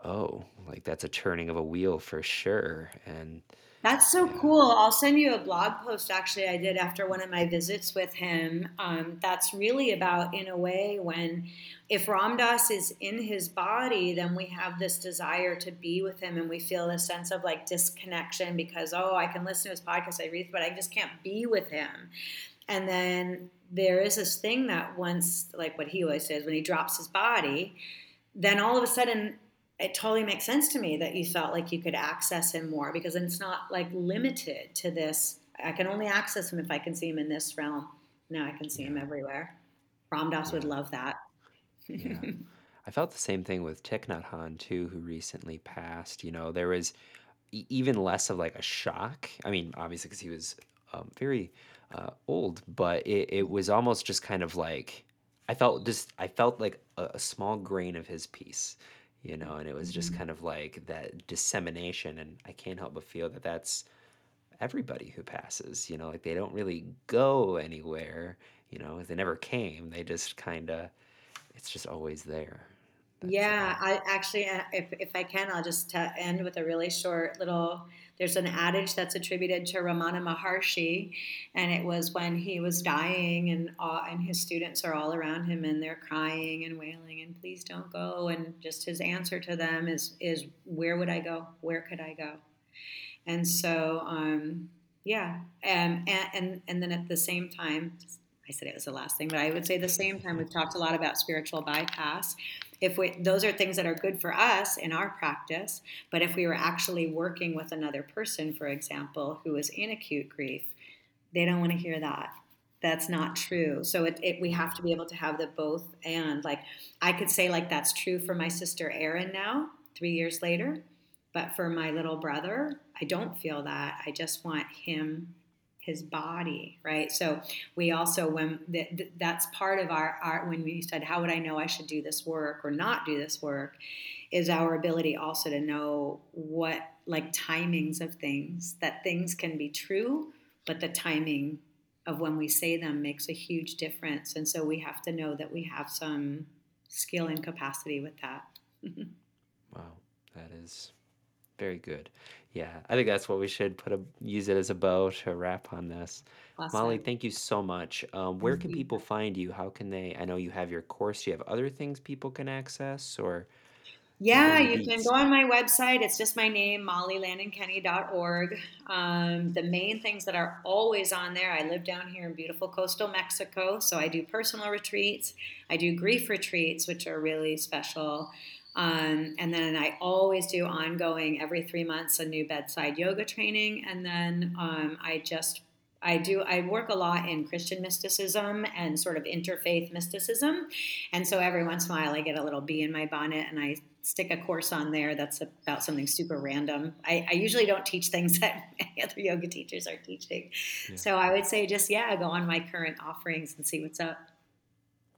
Speaker 1: "Oh, like that's a turning of a wheel for sure." And
Speaker 2: That's so cool. I'll send you a blog post actually I did after one of my visits with him. Um, that's really about, in a way, when if Ram Dass is in his body, then we have this desire to be with him and we feel this sense of like disconnection because, oh, I can listen to his podcast, I read, but I just can't be with him. And then there is this thing that once, like what he always says, when he drops his body, then all of a sudden it totally makes sense to me that you felt like you could access him more because it's not like limited to this. I can only access him if I can see him in this realm. Now I can see him
Speaker 1: Yeah.
Speaker 2: everywhere. Ram Dass
Speaker 1: would
Speaker 2: love that.
Speaker 1: Yeah. (laughs) I felt the same thing with Thich Nhat Hanh too, who recently passed. You know, there was e- even less of like a shock. I mean, obviously because he was um, very uh, old, but it, it was almost just kind of like I felt just I felt like a, a small grain of his piece, you know, and it was just
Speaker 2: Mhm.
Speaker 1: kind of like that dissemination, and I can't help but feel that that's everybody who passes. You know, like they don't really go anywhere. You know, they never came. They just kind of it's just always there. That's,
Speaker 2: Yeah, I actually, uh, if, if I can, I'll just uh, end with a really short little. There's an adage that's attributed to Ramana Maharshi, and it was when he was dying, and all, and his students are all around him, and they're crying and wailing, and please don't go. And just his answer to them is is Where would I go? Where could I go? And so, um, yeah, um, and, and and then at the same time, I said it was the last thing, but I would say the same time we've talked a lot about spiritual bypass. If we, those are things that are good for us in our practice, but if we were actually working with another person, for example, who is in acute grief, they don't want to hear that. That's not true. So it, it, we have to be able to have the both and. Like I could say, like that's true for my sister Erin now, three years later, but for my little brother, I don't feel that. I just want him his body right? So we also when that's part of our, our when we said how would i know i should do this work or not do this work? is our ability also to know what like timings of things that things can be true but the timing of when we say them makes a huge difference. And so we have to know that we have some skill and capacity with that. (laughs)
Speaker 1: Wow. That is very good. Yeah, I think that's what we should put a use it as a bow to wrap on this. Molly, thank you so much. Um, where can people find you? How can they? I know you have your course. Do you have other things people can access, or
Speaker 2: yeah, you can go on my website. It's just my name, mollylannonkenny.org. Um, the main things that are always on there, I live down here in beautiful coastal Mexico, so I do personal retreats. I do grief retreats, which are really special. Um, and then I always do ongoing every three months a new bedside yoga training. And then um, I just I do I work a lot in Christian mysticism and sort of interfaith mysticism. And so every once in a while I get a little bee in my bonnet and I stick a course on there that's about something super random. I, I usually don't teach things (laughs) that other yoga teachers are teaching. Yeah. So I would say just yeah, go on my current offerings and see what's up.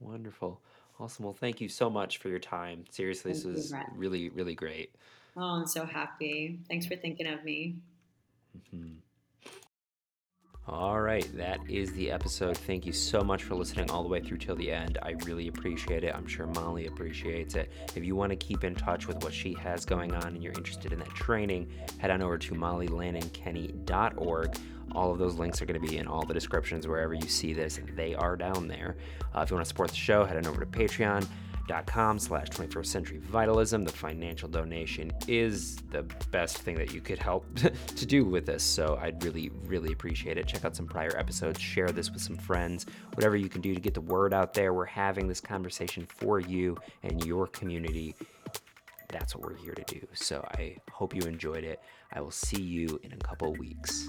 Speaker 1: Wonderful. Awesome. Well, thank you so much for your time. Seriously, thank this was really, really great.
Speaker 2: Oh, I'm so happy. Thanks for thinking of me. Mm-hmm.
Speaker 1: All right, that is the episode. Thank you so much for listening all the way through till the end. I really appreciate it. I'm sure Molly appreciates it. If you want to keep in touch with what she has going on and you're interested in that training, head on over to mollylannonkenny.org. All of those links are going to be in all the descriptions wherever you see this. They are down there. Uh, if you want to support the show, head on over to Patreon com slash 21st century vitalism. The financial donation is the best thing that you could help (laughs) to do with this so i'd really really appreciate it. Check out some prior episodes share this with some friends. Whatever you can do to get the word out there we're having this conversation for you and your community. That's what we're here to do so i hope you enjoyed it. I will see you in a couple weeks